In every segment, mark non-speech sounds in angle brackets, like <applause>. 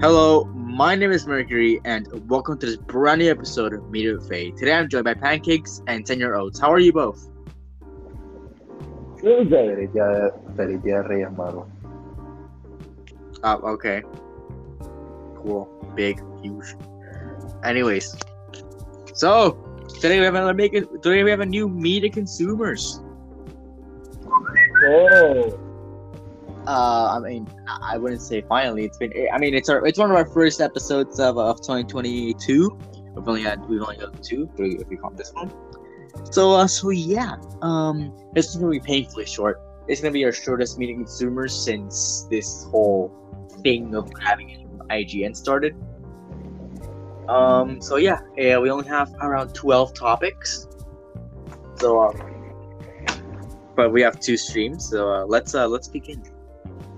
Hello, my name is Mercury, and welcome to this brand new episode of Media Buffet. Today I'm joined by Pancakes and 10 year olds. How are you both? Good day. Feliz día, feliz día de Reyes Magos. Oh, ah, okay. Cool. Big, huge. Anyways, so today we have another make today we have a new media consumers. Oh, Uh, I mean, I wouldn't say finally. It's been. I mean, it's our. It's one of our first episodes of, of 2022. We've only had. We've only got two, three if we count this one. So, uh, so yeah. Um, this is gonna be painfully short. It's gonna be our shortest meeting consumers since this whole thing of having IGN started. Um, so yeah, yeah, we only have around 12 topics. So, um, but we have two streams. So uh, let's uh, let's begin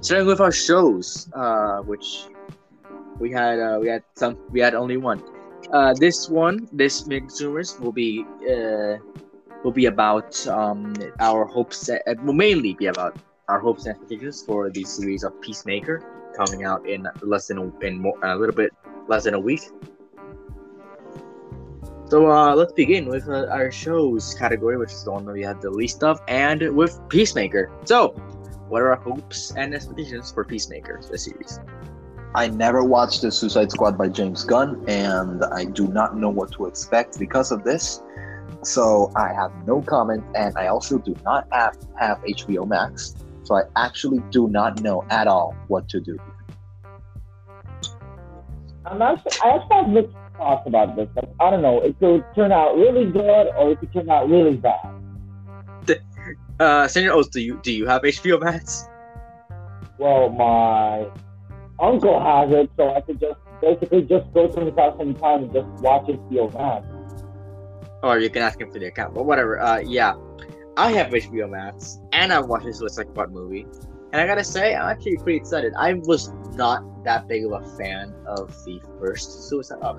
starting with our shows, uh, which we had uh, we had some we had only one. Uh, this one, this consumers will be uh, will be about um, our hopes. uh, will mainly be about our hopes and expectations for the series of Peacemaker coming out in less than a, in more, a little bit less than a week. So uh, let's begin with uh, our shows category, which is the one that we had the least of, and with Peacemaker. So, what are our hopes and expectations for Peacemaker, the series? I never watched the Suicide Squad by James Gunn, and I do not know what to expect because of this. So I have no comment, and I also do not have, have HBO Max. So I actually do not know at all what to do. I'm actually, I actually have mixed thoughts about this. Like, I don't know, it could turn out really good or it could turn out really bad. Uh, Senior Oates, do you do you have HBO Max? Well, my uncle has it, so I could just basically just go to his house anytime and just watch HBO Max. Or you can ask him for the account, but whatever. Uh, yeah, I have HBO Max, and I've watched the Suicide Squad movie, and I gotta say, I'm actually pretty excited. I was not that big of a fan of the first Suicide, uh,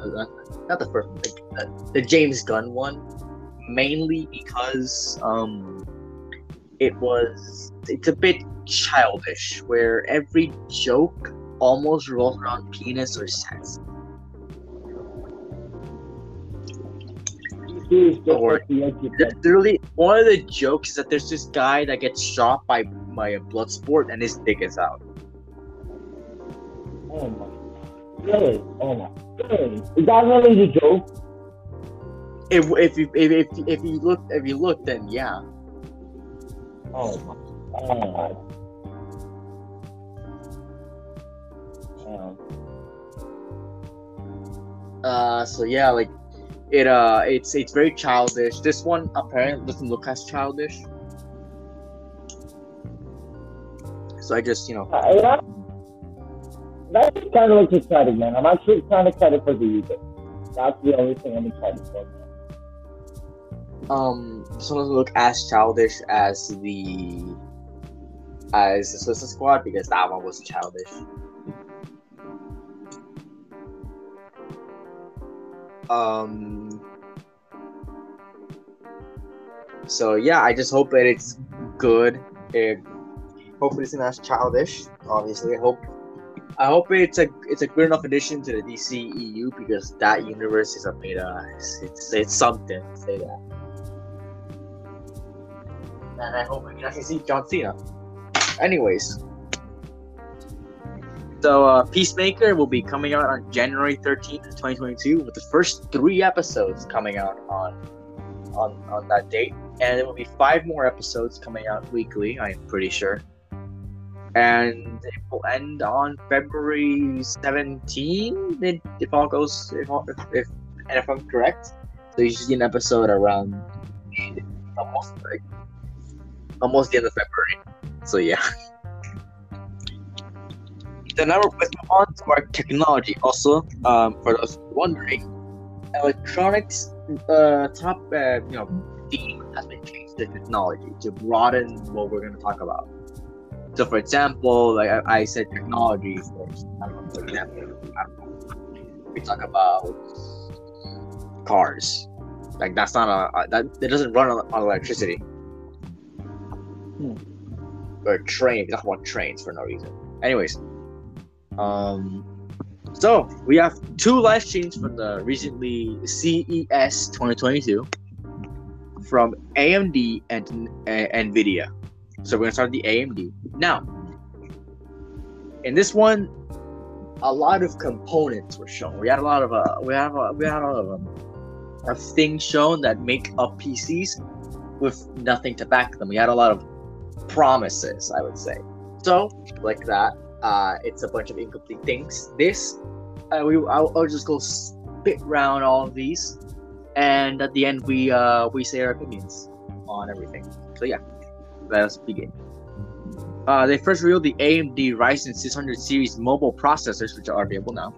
not the first, one, like, uh, the James Gunn one, mainly because um, it was it's a bit childish, where every joke almost revolves around penis or sex. Or- like the edgy Th- Literally, one of the jokes is that there's this guy that gets shot by by a blood sport and his dick is out. Oh my. Really? Oh my. Really? Is that really the joke? If if you if, if, if you look if you look then yeah. Oh my god. Um, Uh, so yeah, like it uh it's it's very childish. This one apparently doesn't look as childish. So I just you know Uh, yeah. That kind of looks exciting, man. I'm actually kind of excited for the user. That's the only thing I'm excited for. Um one look as childish as the as the Suicide Squad because that one was childish. Um. So yeah, I just hope that it's good. It hopefully it's not childish. Obviously, I hope. I hope it's a it's a good enough addition to the DC EU because that universe is a uh, it's, it's it's something. Say that. And I hope I can actually see John Cena. Anyways. So uh, Peacemaker will be coming out on January 13th, 2022, with the first three episodes coming out on on on that date. And there will be five more episodes coming out weekly, I'm pretty sure. And it will end on February 17, if, all goes if, if, if and if I'm correct. So you should see an episode around almost like almost the end of February. So yeah. So now we're on to our technology. Also, um, for those wondering, electronics uh, top uh, you know theme has been changed to technology to broaden what we're going to talk about. So, for example, like I, I said, technology know, for example, we talk about cars. Like that's not a, a that it doesn't run on, on electricity. Hmm. Or train. We talk about trains for no reason. Anyways, um, So we have two live streams from the recently CES 2022 from AMD and uh, Nvidia. So we're gonna start the AMD now. In this one, a lot of components were shown. We had a lot of uh, we have a, we had a lot of um, of things shown that make up PCs with nothing to back them. We had a lot of promises, I would say. So like that, uh, it's a bunch of incomplete things. This, uh, we I'll, I'll just go spit round all of these, and at the end we uh, we say our opinions on everything. So yeah, let us begin. Uh, they first revealed the AMD Ryzen 600 series mobile processors, which are available now.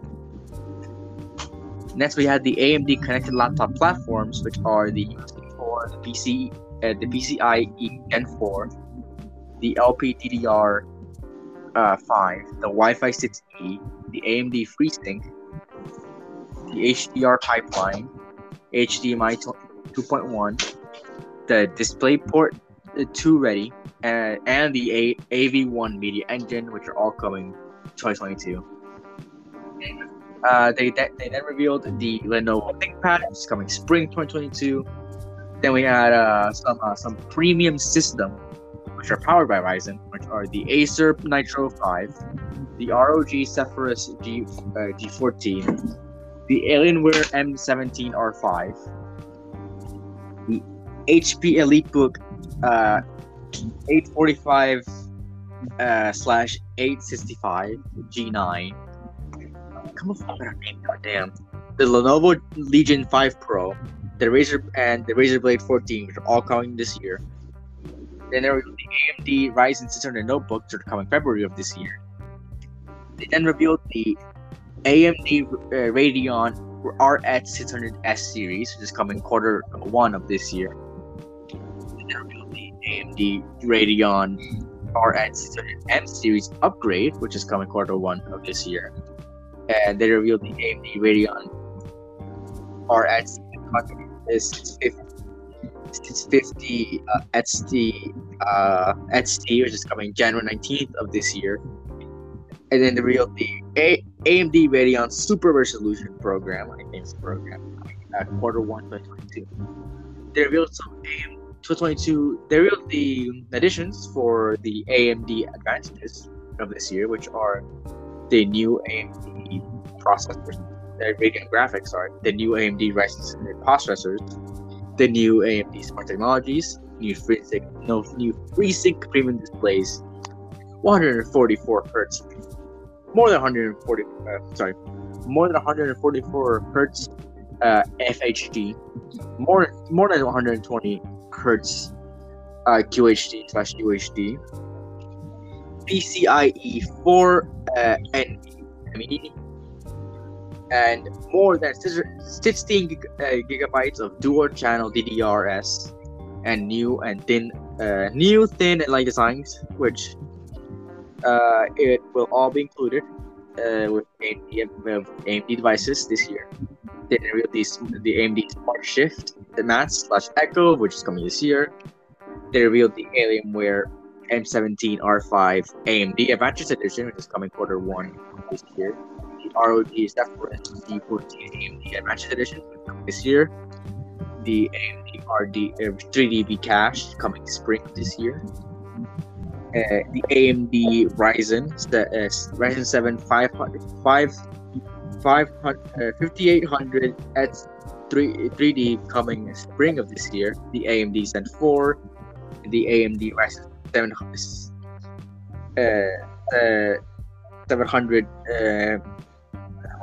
Next, we had the AMD connected laptop platforms, which are the USB 4, the PC, uh, the PCIe Gen 4, the LPDDR uh, 5, the Wi-Fi 6E, the AMD FreeSync, the HDR pipeline, HDMI 2.1, the DisplayPort uh, 2 ready, and, and the A- AV1 media engine, which are all coming 2022. Uh, they, de- they then revealed the Lenovo ThinkPad, which is coming spring 2022. Then we had uh, some uh, some premium systems, which are powered by Ryzen, which are the Acer Nitro 5, the ROG Zephyrus G uh, G14, the Alienware M17 R5, the HP EliteBook uh, 845 uh, slash 865 G9. Come on, better name, goddamn. The Lenovo Legion 5 Pro, the Razer and the Razer Blade 14, which are all coming this year. Then there AMD Ryzen 600 notebooks, are coming February of this year. They then revealed the AMD uh, Radeon RX 600S series, which is coming quarter one of this year. They then revealed the AMD Radeon RX 600M series upgrade, which is coming quarter one of this year. And they revealed the AMD Radeon RX is 650 uh, XT uh, XT, which is coming January 19th of this year. And then the revealed the A- AMD Radeon Super Resolution program, I think it's program, uh, quarter one 2022. They revealed some AM 2022. They revealed the additions for the AMD advantages of this year, which are the new AMD processors, the Radeon graphics, sorry, the new AMD Ryzen processors, the new AMD Smart Technologies, new FreeSync, no new FreeSync premium displays, 144 hertz, more than 140, uh, sorry, more than 144 hertz uh, FHD, more more than 120 hertz uh, QHD slash UHD, PCIe 4 uh, NVMe, and more than 16 gig- uh, gigabytes of dual channel DDR5, and new and thin, uh, new thin and light designs, which uh, it will all be included uh, with AMD, AMD devices this year. They revealed the AMD Smart Shift, the Max slash Eco, which is coming this year. They revealed the Alienware M17 R5 AMD Advantage Edition, which is coming quarter one this year. The ROG Zephyrus G14 AMD Advantage Edition, which is coming this year. The AMD RD uh, 3D V-Cache coming spring this year. Uh, the AMD Ryzen uh, Ryzen 7 500 5 500 uh, 5800 X 3 3D coming spring of this year. The AMD Zen 4, the AMD Ryzen 7 uh, uh, 700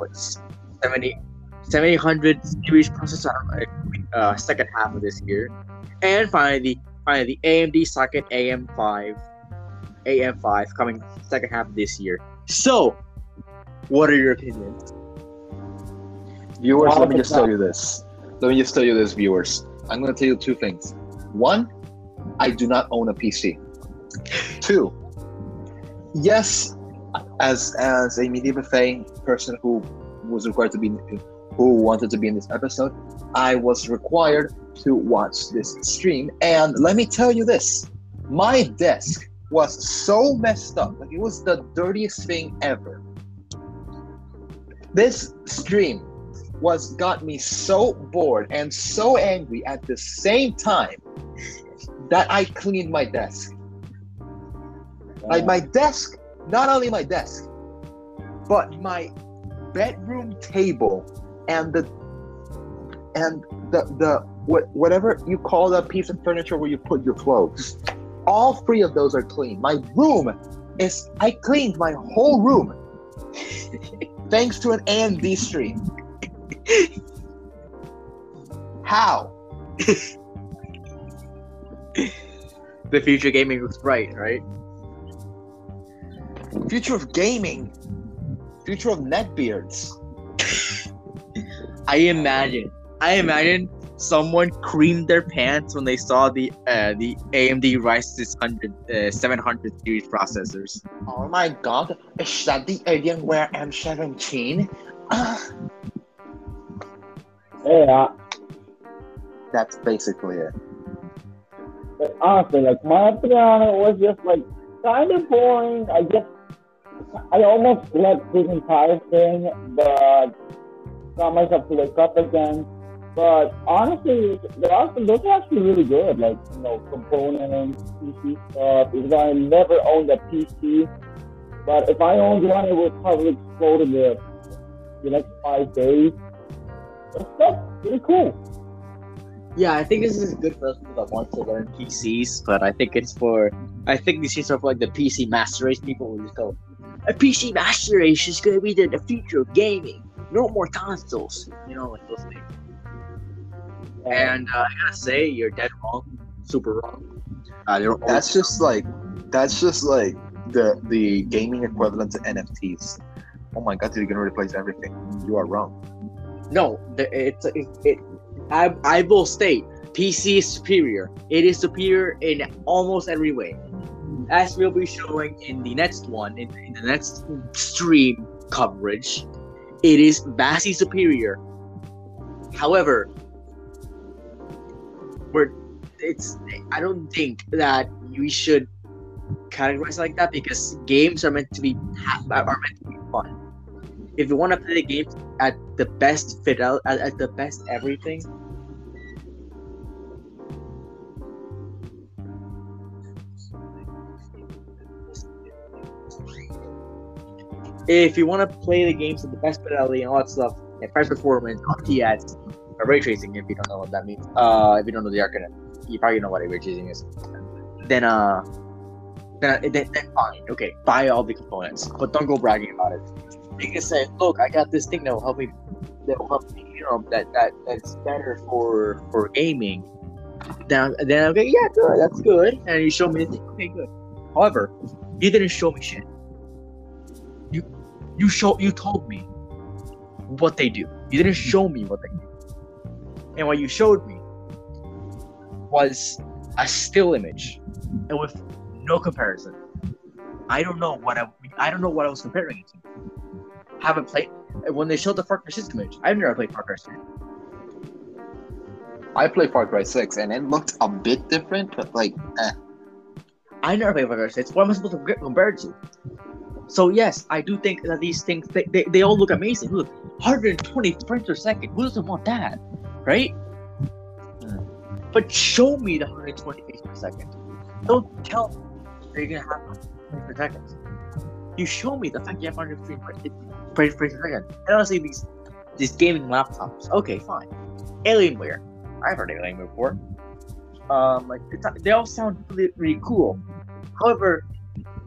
what's 70 7800 series processor uh, second half of this year. And finally, finally the AMD socket AM5 AM5 coming second half of this year. So, what are your opinions? Viewers, let me just tell you this. Let me just tell you this, viewers. I'm going to tell you two things. One, I do not own a PC. Two, yes, as as a media buffet person who was required to be who wanted to be in this episode, I was required to watch this stream. And let me tell you this: my desk was so messed up, like it was the dirtiest thing ever. this stream was got me so bored and so angry at the same time that I cleaned my desk. Like my desk, not only my desk, but my bedroom table and the and the the what whatever you call that piece of furniture where you put your clothes. All three of those are clean. My room is I cleaned my whole room <laughs> thanks to an AMD stream. How? <laughs> The future gaming looks bright, right? Future of gaming. Future of neckbeards. <laughs> I imagine. I imagine someone creamed their pants when they saw the uh, the AMD Ryzen 600 uh, 700 series processors. Oh my god, is that the Alienware M17? <sighs> Yeah, That's basically it. but honestly, like my opinion on it was just like kind of boring. I just, I almost slept this entire thing, but got myself to wake up again. But honestly, there are those are actually really good. Like you know, components, PC stuff. Even though I never owned a PC, but if I owned one, it would probably explode in the the next five days. Stuff pretty cool. Yeah, I think this is good for us people that want to learn PCs, but I think it's for I think this is of like the PC master race people who just go a PC master race is gonna be the, the future of gaming. No more consoles. You know, like those things. And uh, I gotta say, you're dead wrong. Super wrong. Uh, they're That's just like that's just like the the gaming equivalent to NFTs. Oh my god, they're gonna replace everything. You are wrong. No, the, it's it, it. I I will state PC is superior. It is superior in almost every way, as we'll be showing in the next one in, in the next stream coverage. It is vastly superior. However, we're it's. I don't think that we should categorize like that because games are meant to be are meant to be fun. If you want to play the game at the best fidel at, at the best everything if you want to play the games at the best fidelity and all that stuff and price performance RTX or ray tracing if you don't know what that means uh if you don't know the acronym you probably know what ray tracing is. Then uh then, then, then fine okay buy all the components but don't go bragging about it. You can say look I got this thing that will help me that will help me you know that that that's better for for gaming. Then then okay yeah good that's good and you show me okay good. However you didn't show me shit you you show you told me what they do you didn't show me what they do and what you showed me was a still image and with no comparison i don't know what i i don't know what i was comparing it to haven't played when they showed the Far Cry 6 image. I've never played Far Cry 6. I played Far Cry 6 and it looked a bit different, but like eh. I never played Far Cry 6. What am I supposed to compare it to? So yes, I do think that these things they, they, they all look amazing. Look, 120 frames per second. Who doesn't want that, right? But show me the 120 frames per second. Don't tell me that you're gonna have 120 per second. You show me the fact you have 120 frames per second. And honestly, these these gaming laptops. Okay, fine. Alienware. I've heard of Alienware before. Um, like they all sound really, really cool. However,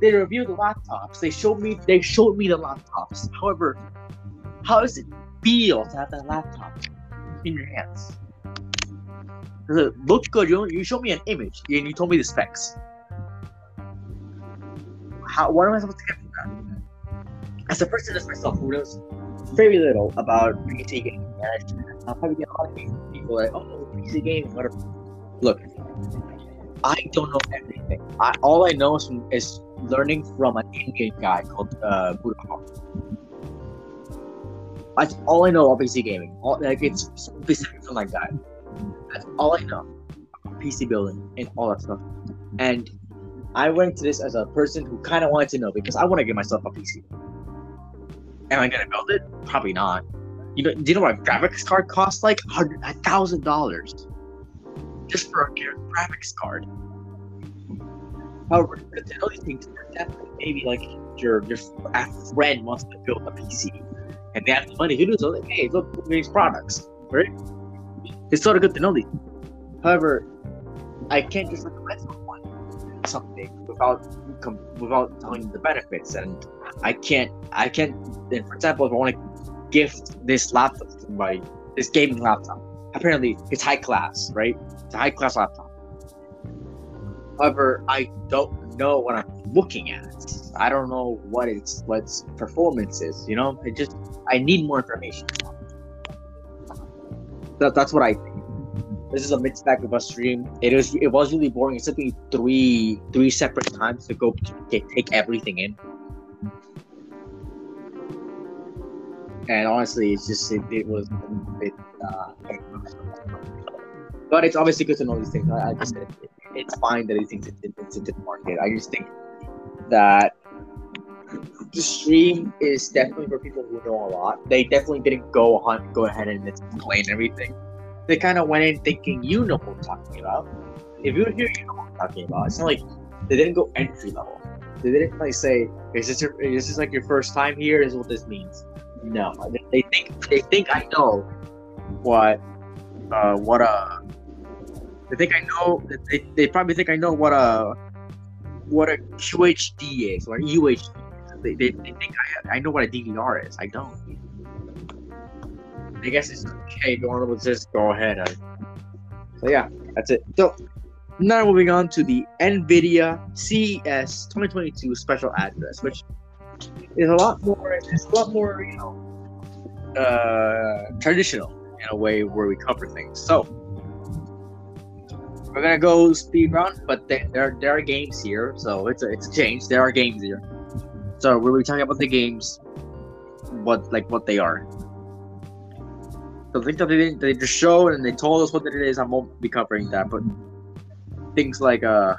they reviewed the laptops. They showed me they showed me the laptops. However, how does it feel to have that laptop in your hands? Does it look good? You you showed me an image and you told me the specs. How what am I supposed to get from that? As a person as myself who knows very little about PC gaming, I'll probably get a lot of people like, oh, PC gaming, whatever. Look, I don't know everything. I, all I know is, is learning from an in-game guy called uh. That's all I know about PC gaming. All, like it's specific from that guy. That's all I know. PC building and all that stuff. And I went into this as a person who kind of wanted to know because I want to get myself a PC. Am I gonna build it? Probably not. You know, do you know what a graphics card costs? Like a thousand dollars just for a graphics card. However, to know these things. Maybe like your your friend wants to build a PC, and they have the money to do so. Like, hey, look, these products, right? It's sort of good to know these. However, I can't just recommend someone something without without telling them the benefits, and I can't I can't. And for example, if I want to gift this laptop to somebody, this gaming laptop, apparently it's high class, right? It's a high class laptop. However, I don't know what I'm looking at. I don't know what its what's performance is. You know, I just I need more information. That, that's what I think. This is a mixed bag of a stream. It was it was really boring. It took me three three separate times to go take, take everything in. And honestly, it's just it, it was a bit. Uh, but it's obviously good to know these things. I, I just it, it's fine that he thinks it's, into the market. I just think that the stream is definitely for people who know a lot. They definitely didn't go on go ahead and explain everything. They kind of went in thinking you know what I'm talking about. If you're here, you know what I'm talking about. It's not like they didn't go entry level. They didn't like say, "Is this your, is this like your first time here? Is what this means?" No, they think they think I know what uh what uh they think I know. They, they probably think I know what a what a QHD is or UHD. They, they, they think I, I know what a DVR is. I don't. I guess it's okay if you want to just go ahead. Uh, so yeah, that's it. So now moving on to the NVIDIA CES 2022 special address, which is a lot more. It's a lot more, you know, uh, traditional in a way where we cover things. So we're gonna go speed run, but there there, there are games here, so it's a it's a change. There are games here, so we'll be talking about the games, what like what they are. The things that they didn't, they just showed and they told us what it is. I won't be covering that, but things like uh,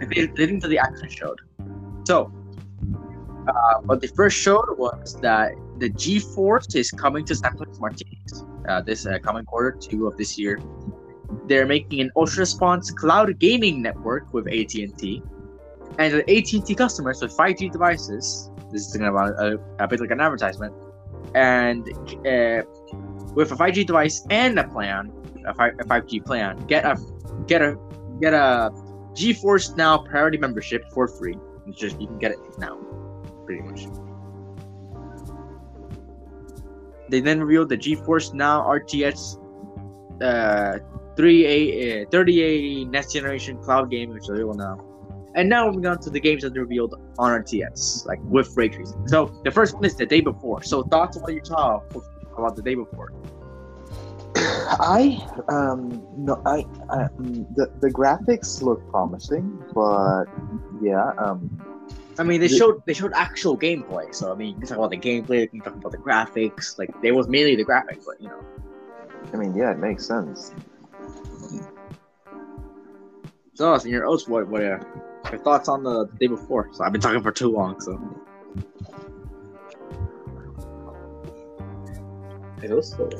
they, they didn't they actually showed. So, uh, what they first showed was that the GeForce is coming to San Francisco Martinez uh, this uh, coming quarter two of this year they're making an ultra response cloud gaming network with AT&T, and the AT&T customers with 5G devices. This is about a, a bit like an advertisement, and uh, with a 5G device and a plan, a, 5, a 5G plan, get a get a get a GeForce Now Priority membership for free. It's just you can get it now, pretty much. They then revealed the GeForce Now RTX uh, 3A, uh, 3080 next generation cloud gaming, which they will now. And now we're moving on to the games that they revealed on RTX, like with ray tracing. So the first one is the day before. So thoughts on what you saw about the day before? I um no I, I um, the the graphics look promising, but yeah um. I mean, they the, showed they showed actual gameplay. So I mean, you can talk about the gameplay, you can talk about the graphics. Like, there was mainly the graphics, but you know. I mean, yeah, it makes sense. So, in your oats, what, what are your thoughts on the, day before? So, I've been talking for too long, so. It was slow.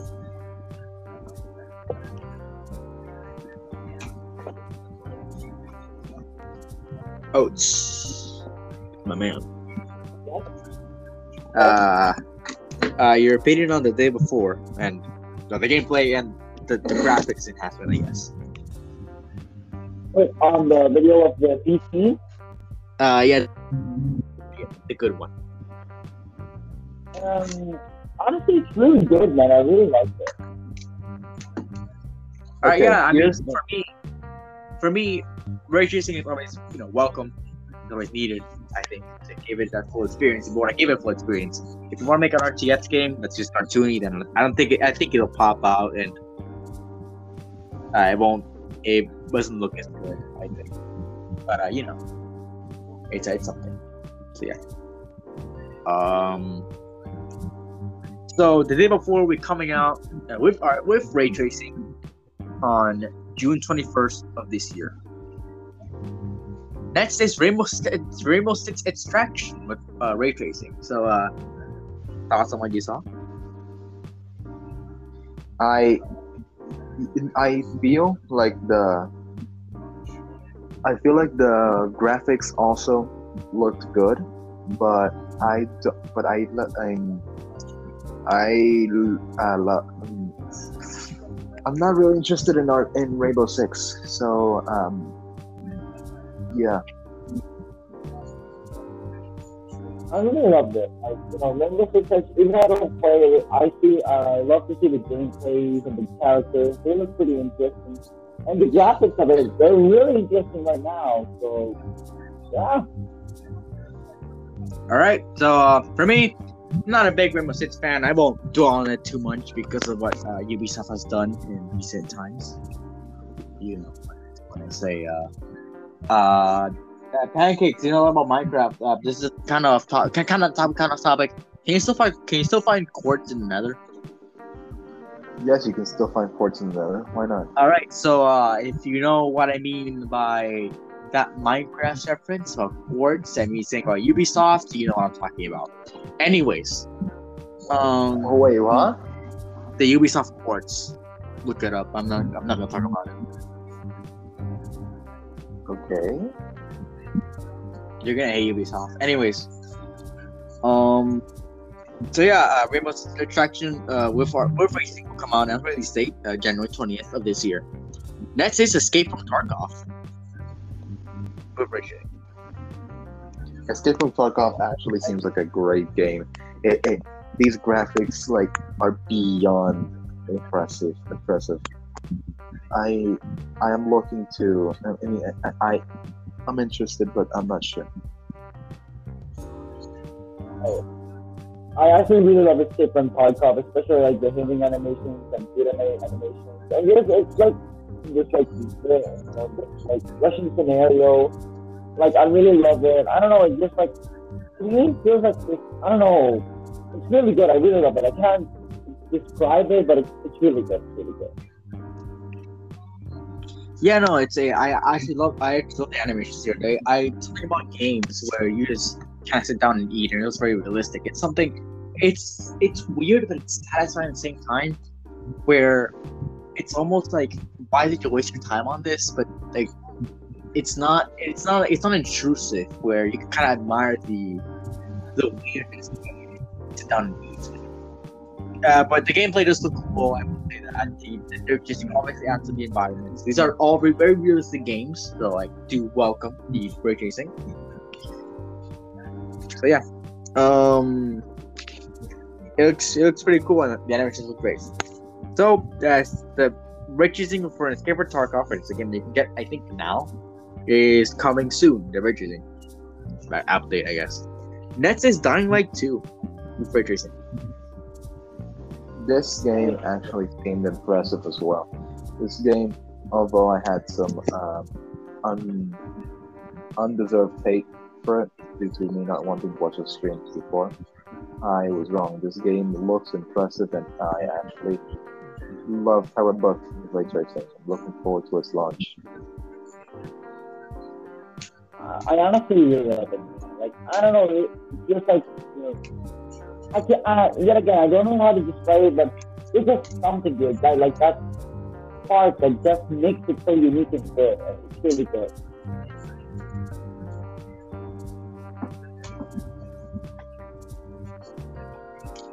Oats, my man. Uh, uh, your opinion on the day before and the gameplay and the, the graphics enhancement, I guess. Wait, on the video of the PC? Uh, yeah, yeah the good one. Um, honestly, it's really good, man. I really like it. Uh, okay, yeah, I mean, for me, for me, ray tracing is always, you know, welcome. It's always needed, I think, to give it that full experience. If you want to give it full experience, if you want to make an RTX game that's just cartoony, then I don't think it, I think it'll pop out and uh, it won't. It doesn't look as good, I think. But uh, you know, it's it's something. So yeah. Um. So the day before we're coming out uh, with our, with ray tracing on June 21st of this year. Next is Rainbow Six, Rainbow Six Extraction with uh, ray tracing. So uh, thoughts on what you saw? I I feel like the I feel like the graphics also looked good, but I but I I'm I uh, lo- I'm not really interested in art in Rainbow Six, so um, yeah. I really love this. Like, you know, Six Siege, even though I don't play it, I see, uh, I love to see the gameplays and the characters. They look pretty interesting. And the graphics of it, they're really interesting right now. So, yeah. All right. So uh, for me, I'm not a big Rainbow Six fan. I won't dwell on it too much because of what uh, Ubisoft has done in recent times. You know, when I say uh, uh, uh, pancakes, you know about Minecraft. Uh, this is kind of top, kind of top, kind of topic. Can you still find Can you still find quartz in the Nether? Yes, you can still find quartz in there. Why not? All right. So uh, if you know what I mean by that Minecraft reference about quartz and me saying about Ubisoft, you know what I'm talking about. Anyways, um, Oh wait, what? the Ubisoft quartz. Look it up. I'm not. I'm not gonna talk about it. Okay. You're gonna hate Ubisoft. Anyways, um, so yeah, uh, Rainbow Six Extraction uh, with our with racing will come out on release date uh, January 20th of this year. Next is Escape from Tarkov. Escape from Tarkov actually seems like a great game. It, it these graphics like are beyond impressive. Impressive. I I am looking to. I mean, I, I I'm interested, but I'm not sure. I actually really love Escape from Tarkov, especially like the hitting animations and pyramid animations. And it's, it's like just like you know, like Russian scenario. Like I really love it. I don't know, it just like to me feels like this I don't know. It's really good. I really love it. I can't describe it, but it's, it's really good. It's really good. Yeah, no, it's a. I actually love. I actually love the animations here. They, I talk about games where you just kind of sit down and eat, and it was very realistic. It's something. It's it's weird, but it's satisfying at the same time. Where it's almost like, why did you waste your time on this? But like, it's not. It's not. It's not intrusive. Where you can kind of admire the the weirdness. Sit down and eat. Uh, but the gameplay does look cool. I would say that the they're just obviously add to the environments. These are all very, very realistic games, so I do welcome the ray tracing. So yeah, um, it looks it looks pretty cool and the animations look great. So that's the ray tracing for Escape from Tarkov, is a game you can get I think now, is coming soon. The ray tracing update, I guess. Next is Dying Light 2 with ray tracing. This game actually seemed impressive as well. This game, although I had some um, un- undeserved hate for it due to me not wanting to watch the streams before, I was wrong. This game looks impressive, and I actually love how it looks ray tracing. I'm looking forward to its launch. Uh, I honestly really love it. Like I don't know, it feels like you know, I can uh, yet again I don't know how to describe it, but it's just something good. That like that part that just makes it so unique and good. It's really good.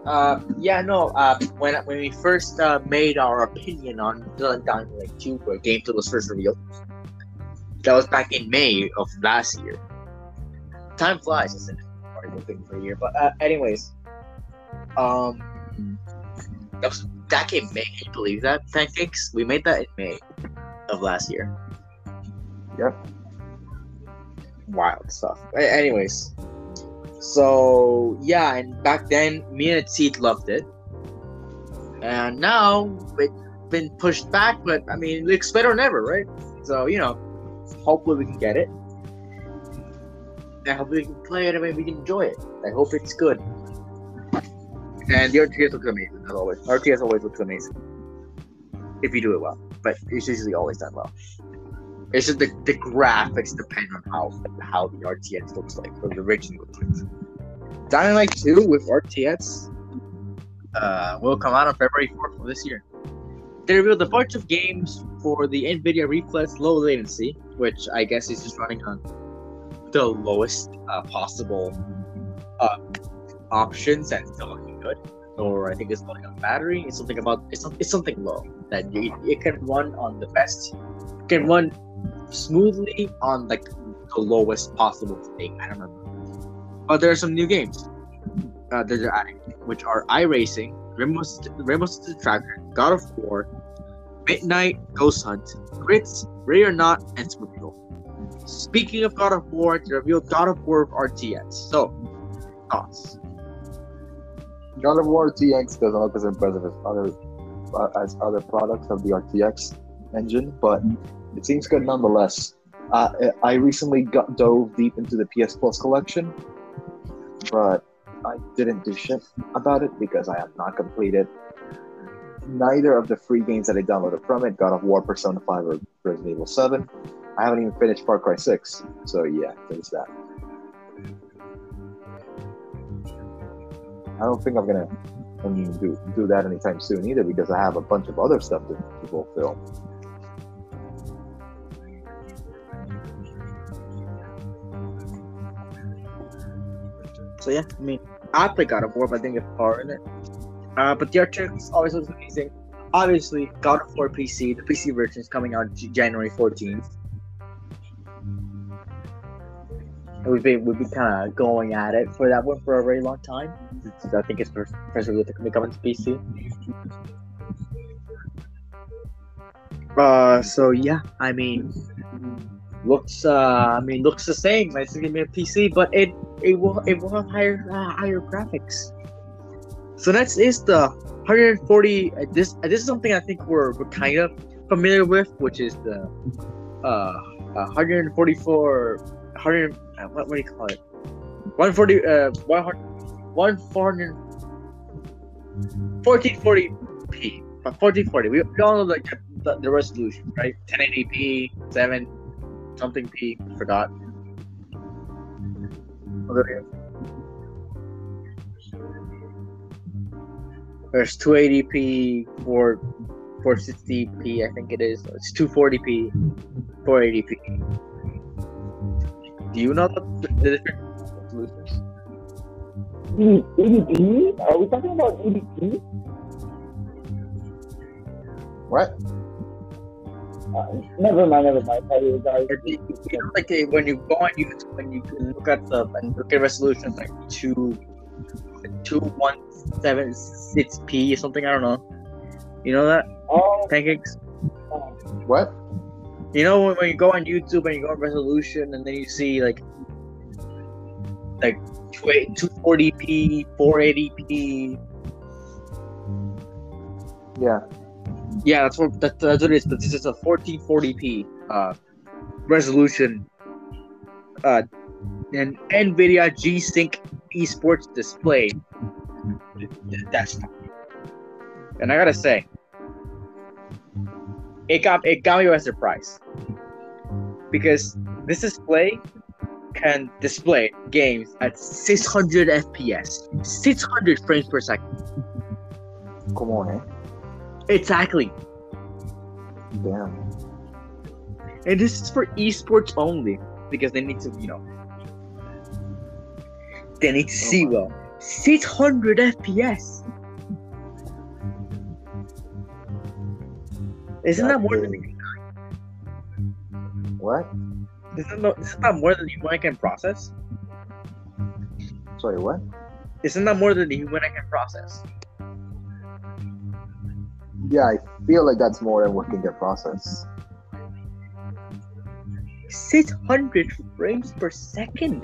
Uh, yeah, no. Uh, when when we first uh, made our opinion on Dying Light 2, where gameplay was first revealed, that was back in May of last year. Time flies, isn't it? Already looking for a year, but uh, anyways, um, that was back in May. Can you believe that? Pancakes. We made that in May of last year. Yep. Wild stuff. Anyways, so yeah, and back then me and Seed loved it, and now it's been pushed back. But I mean, it's better than ever, right? So you know, hopefully we can get it. I hope we can play it and maybe we can enjoy it. I hope it's good. And the RTX looks amazing as always. RTX always looks amazing if you do it well, but it's usually always done well. It's just the, the graphics depend on how how the RTX looks like or the original looks like. Light 2 with RTX uh, will come out on February 4th of this year. They revealed a bunch of games for the NVIDIA Reflex low latency, which I guess is just running on the lowest uh, possible uh, options and still good. Or I think it's running on battery. It's something about it's, it's something low that you, it can run on the best. It can run smoothly on like the lowest possible thing. I don't remember. But there are some new games uh, that they're adding, which are iRacing, Rainbow, St- Rainbow Six Tracker, God of War, Midnight, Ghost Hunt, Grits, Ready or Not, and Superhero. Speaking of God of War, they revealed God of War RTX. So, thoughts? God of War RTX doesn't look as impressive as other uh, as other products of the RTX engine, but it seems good nonetheless. Uh, I recently got dove deep into the PS Plus collection, but I didn't do shit about it because I have not completed neither of the free games that I downloaded from it: God of War, Persona 5, or Resident Evil 7. I haven't even finished Far Cry 6, so yeah, there's that. I don't think I'm gonna do do that anytime soon either because I have a bunch of other stuff to, to fulfill. So yeah, I mean, I play God of War, but I think it's far in it. Uh, but the RTX always looks amazing. Obviously, God of War PC, the PC version is coming out January 14th. We've been we've been kind of going at it for that one for a very long time. It's- I think it's be coming to PC. Uh, so yeah, I mean, looks uh, I mean looks the same. It's gonna be a PC, but it it will it will have higher uh, higher graphics. So next is the 140. Uh, this uh, this is something I think we're, we're kind of familiar with, which is the uh, uh 144 100 uh, what, what do you call it? 140 uh 100 1440 1440p. uh, 1440. We, we all know like the, the resolution, right? 1080p, 7 something p. Forgot. There's 280p, 4 460p, I think it is. It's 240p, 480p. Do you know the, the different resolutions? E- EDP? Are we talking about E EDP? What? Uh, never mind, never mind. Sorry. Do you, know, like uh, when you go on YouTube and you can look at the and look at resolutions like two, two one seven six p or something. I don't know. You know that Oh, pancakes. What? You know when, when you go on YouTube and you go on resolution and then you see like like 240p, 480p. Yeah. Yeah, that's what that, that's what it is. But this is a 1440p uh, resolution. Uh, an NVIDIA G-Sync esports display. That's and I gotta say, it got it got me by surprise because this display can display games at 600 FPS, 600 frames per second. Come on, eh? Exactly. Damn. And this is for esports only because they need to, you know, they need to see well. 600 FPS. Isn't that more than is- What? isn't that, isn't that more than the human can process? Sorry, what? Isn't that more than the human can process? Yeah, I feel like that's more than what can get processed. 600 frames per second.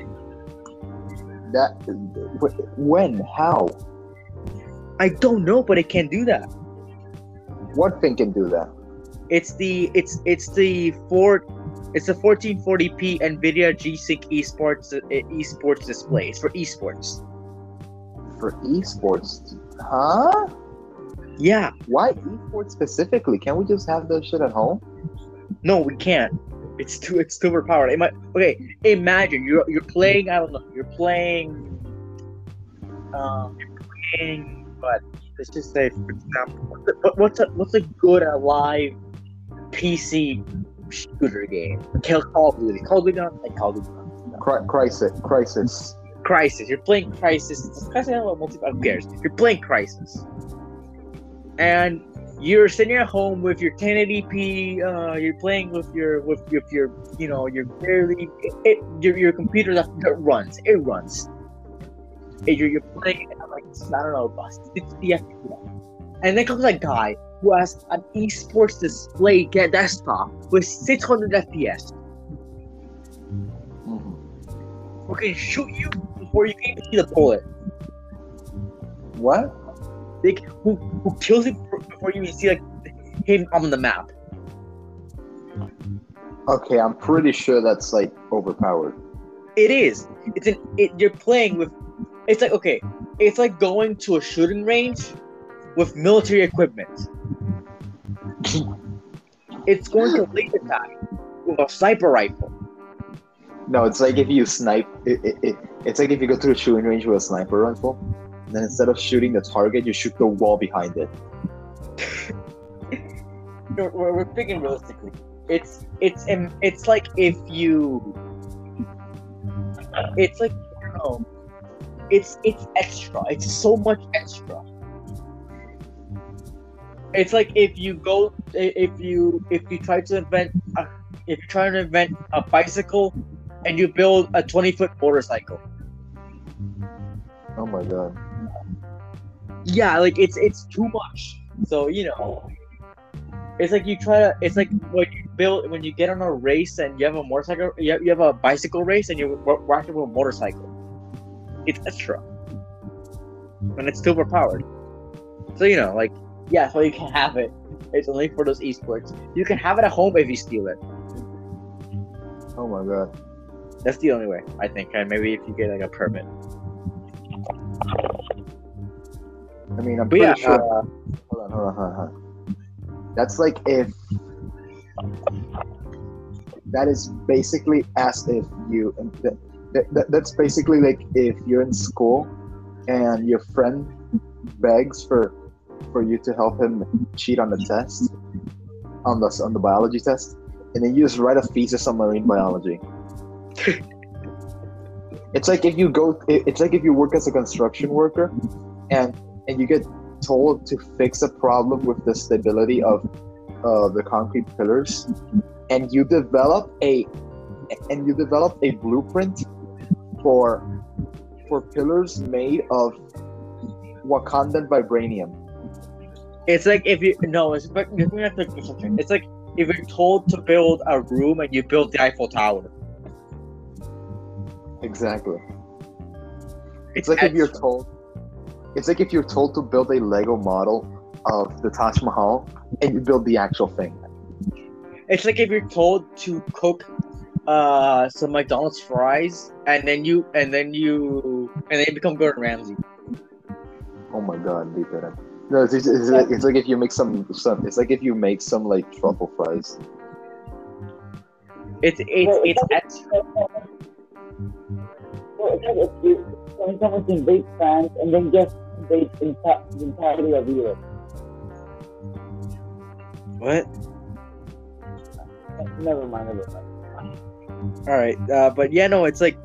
That when? How? I don't know, but it can do that. What thing can do that? It's the it's it's the four it's the 1440p Nvidia G-Sync esports uh, esports display. It's for esports. For esports? Huh? Yeah. Why esports specifically? Can't we just have that shit at home? No, we can't. It's too it's too overpowered. It might, okay, imagine you're you're playing. I don't know. You're playing. Um, you're playing. But let's just say, for example, what's a, what's a what's a good uh, live PC shooter game? Call Call of Duty. Call of Duty, not like Call of Duty. Cri- crisis, crisis. Crysis. You're playing Crysis. It's Crysis. I don't know multi. Who cares? You're playing Crysis, and you're sitting at home with your 1080p. Uh, you're playing with your with your, with your you know your barely it, it, your your computer that, that runs. It runs. And you're, you're playing at like I don't know about 60 FPS, and then comes a guy who has an esports display get desktop with 600 FPS who mm-hmm. can shoot you before you can even see the bullet. What? Like who who kills you before- before you even see like him on the map. Okay, I'm pretty sure that's like overpowered. It is. It's an. It, you're playing with. It's like okay. It's like going to a shooting range with military equipment. It's going to <laughs> laser tag with a sniper rifle. No, it's like if you snipe. It, it, it, it's like if you go to a shooting range with a sniper rifle, and then instead of shooting the target, you shoot the wall behind it. <laughs> We're, we're, we're thinking realistically. It's it's um, it's like if you. It's like I know. It's it's extra. It's so much extra. It's like if you go if you if you try to invent a, if you're trying to invent a bicycle and you build a twenty foot motorcycle. Oh my god. Yeah, like it's it's too much. So you know, it's like you try to. It's like when you build when you get on a race and you have a motorcycle. You have, you have a bicycle race and you're walking with a motorcycle. It's extra, and it's super powered. So you know, like yeah, so you can have it. It's only for those esports. You can have it at home if you steal it. Oh my god. That's the only way, I think. And maybe if you get like a permit. I mean, I'm But pretty yeah, sure. uh, hold on, hold on, hold on, hold on. That's like if. That is basically as if you. That, that, that's basically like if you're in school and your friend begs for for you to help him cheat on the test on the on the biology test and then you just write a thesis on marine biology <laughs> it's like if you go it's like if you work as a construction worker and and you get told to fix a problem with the stability of uh, the concrete pillars and you develop a and you develop a blueprint for for pillars made of Wakandan vibranium. It's like if you no, it's but it's not the construction. It's like if you're told to build a room and you build the Eiffel Tower. Exactly. It's like if you're told it's like if you're told to build a Lego model of the Taj Mahal and you build the actual thing. It's like if you're told to cook uh some McDonald's fries and then you and then you and then you become Gordon Ramsay. Oh my god, literal. No, it's, it's, it's, like, it's like if you make some some. It's like if you make some like truffle fries. It's it's it's extra. So it's like if you, when someone invade France and then just invade enti- the entirety of Europe. What? Never mind, never mind. All right, uh, but yeah, no, it's like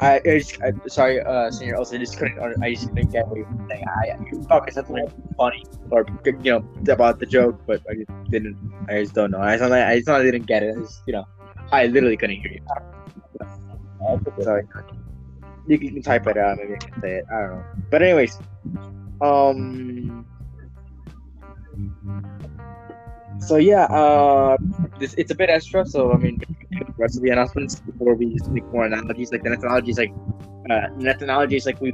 I, I just I, sorry, uh, senior. Also, I just couldn't. I just couldn't get what you were saying. I, you probably said something funny or you know about the joke, but I just didn't. I just don't know. I just, I just not didn't get it. I just, you know, I literally couldn't hear you. Sorry. You can type it out. Maybe I can say it. I don't know. But anyways, um. So yeah, uh, this it's a bit extra. So I mean, the rest of the announcements before we make more analogies. Like the next like, uh, the analogy is like we.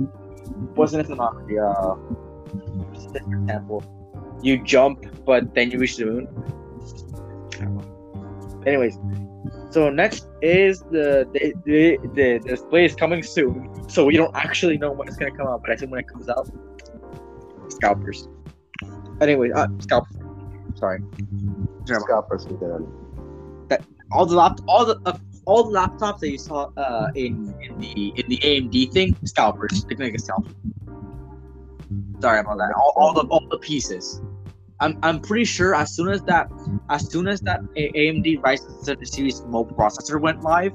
wasn't next analogy? Uh, for example, you jump, but then you reach the moon. Anyways, so next is the the, the the display is coming soon, so we don't actually know when it's gonna come out. But I think when it comes out, scalpers. Anyway, uh, Sorry. Scalpers, literally. all the lap, all the uh, all the laptops that you saw uh, in in the in the AMD thing, scalpers. They're gonna get scalped. Sorry about that. All, all the all the pieces. I'm, I'm pretty sure as soon as that as soon as that AMD Ryzen series mobile processor went live,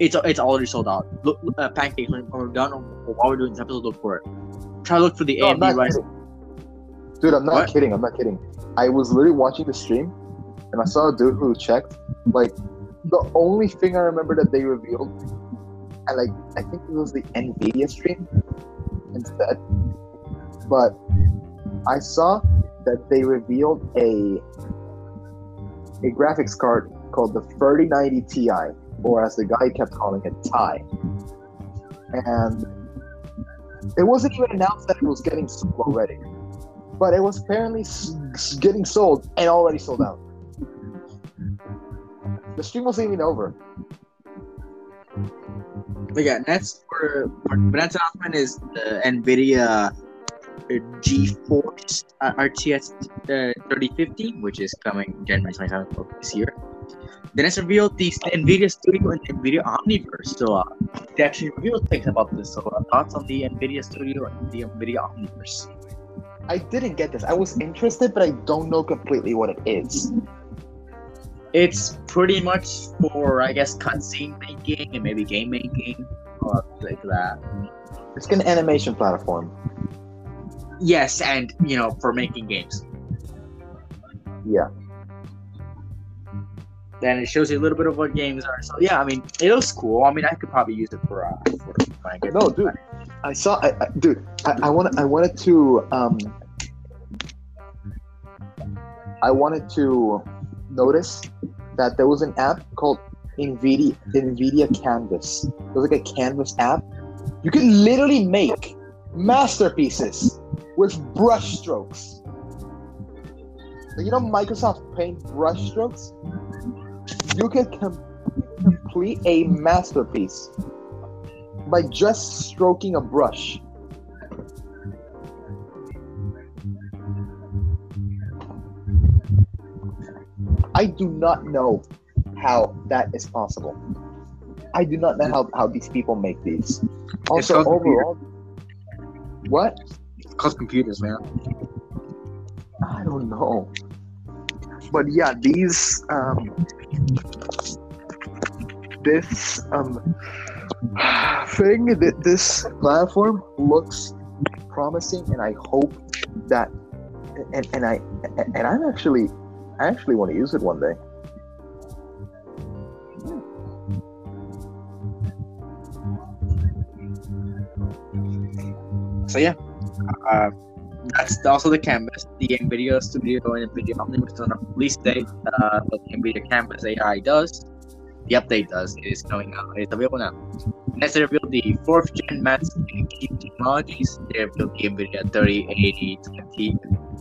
it's it's already sold out. Look, uh, pancake when we're done while we're doing this episode, look for it. Try to look for the No, AMD Ryzen. Dude, I'm not What? kidding. I'm not kidding. I was literally watching the stream, and I saw a dude who checked. Like, the only thing I remember that they revealed, and like, I think it was the Nvidia stream instead. But I saw that they revealed a a graphics card called the 3090 Ti, or as the guy kept calling it, Ti. And it wasn't even announced that it was getting sold already, but it was apparently getting sold and already sold out. The stream wasn't even over. But yeah, next for, for announcement is the Nvidia GeForce uh, RTX uh, 3050, which is coming January 27th of this year. Then it's revealed the Nvidia Studio and Nvidia Omniverse. So uh, they actually revealed things about this. So uh, thoughts on the Nvidia Studio and the Nvidia Omniverse? I didn't get this. I was interested, but I don't know completely what it is. It's pretty much for I guess cutscene making and maybe game making, uh, like that. It's an animation platform. Yes, and you know for making games. Yeah. then it shows you a little bit of what games are. So yeah, I mean, it looks cool. I mean, I could probably use it for uh, for when I get No, dude. I saw, I, I, dude. I, I wanted, I wanted to, um, I wanted to notice that there was an app called Nvidia Nvidia Canvas. It was like a Canvas app. You can literally make masterpieces with brush strokes. You know Microsoft Paint brush strokes? You can com- complete a masterpiece by just stroking a brush. I do not know how that is possible. I do not know how, how these people make these. Also, computer. overall, what? It's called computers, man. I don't know. But yeah, these um this um thing that this platform looks promising and I hope that and, and I and I'm actually I actually want to use it one day. So yeah, uh, that's also the canvas. The NVIDIA Studio and NVIDIA Omniverse on a release date. Uh, the NVIDIA Canvas AI does. The update does. It is coming out. It's available now. Next, they revealed the fourth gen Max technologies. They revealed the NVIDIA 3080 20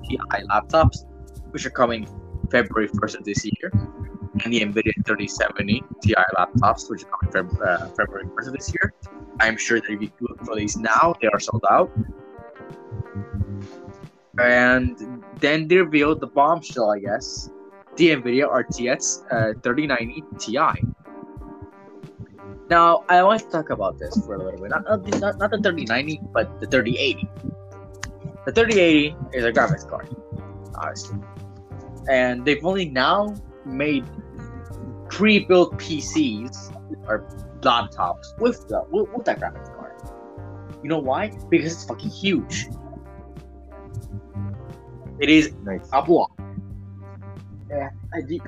Ti laptops, which are coming February 1st of this year, and the NVIDIA 3070 Ti laptops, which are coming uh, February 1st of this year. I'm sure that if you look for these now, they are sold out. And then they revealed the bombshell, I guess, the NVIDIA RTX uh, 3090 Ti. Now, I want to talk about this for a little bit. Not, not, the- not, the 3090, but the 3080. The 3080 is a graphics card, obviously. And they've only now made pre-built PCs or laptops with the with, with that graphics card. You know why? Because it's fucking huge. It is Nice. a block. Yeah, I do.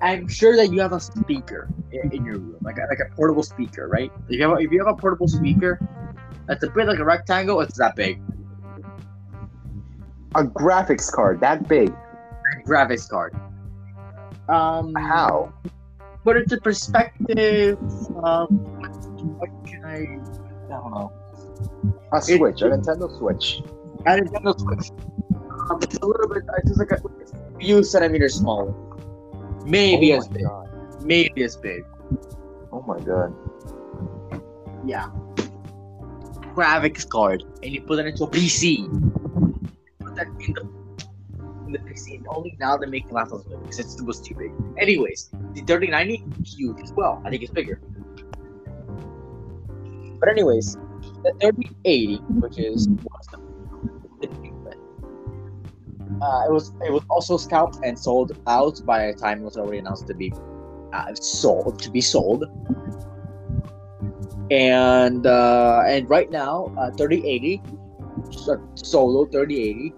I'm sure that you have a speaker in, in your room, like a, like a portable speaker, right? If you have a, if you have a portable speaker, that's a bit like a rectangle. It's that big. A graphics card that big. A Graphics card. Um, How? put it into perspective. Um, what can I? I don't know. A Switch, a Nintendo Switch. I Nintendo Switch. Um, it's a little bit. It's just like a, a few centimeters smaller. Maybe oh as big. god. Maybe as big. Oh my god. Yeah. Graphics card, and you put it into a PC. Put that in the in the PC. And only now they're making laptops with it because it's, it was too big. Anyways, the 3090 huge as well. I think it's bigger. But anyways, the 3080, which is uh, it was it was also scalped and sold out by the time it was already announced to be uh, sold to be sold. And uh, and right now, uh, 3080 solo 3080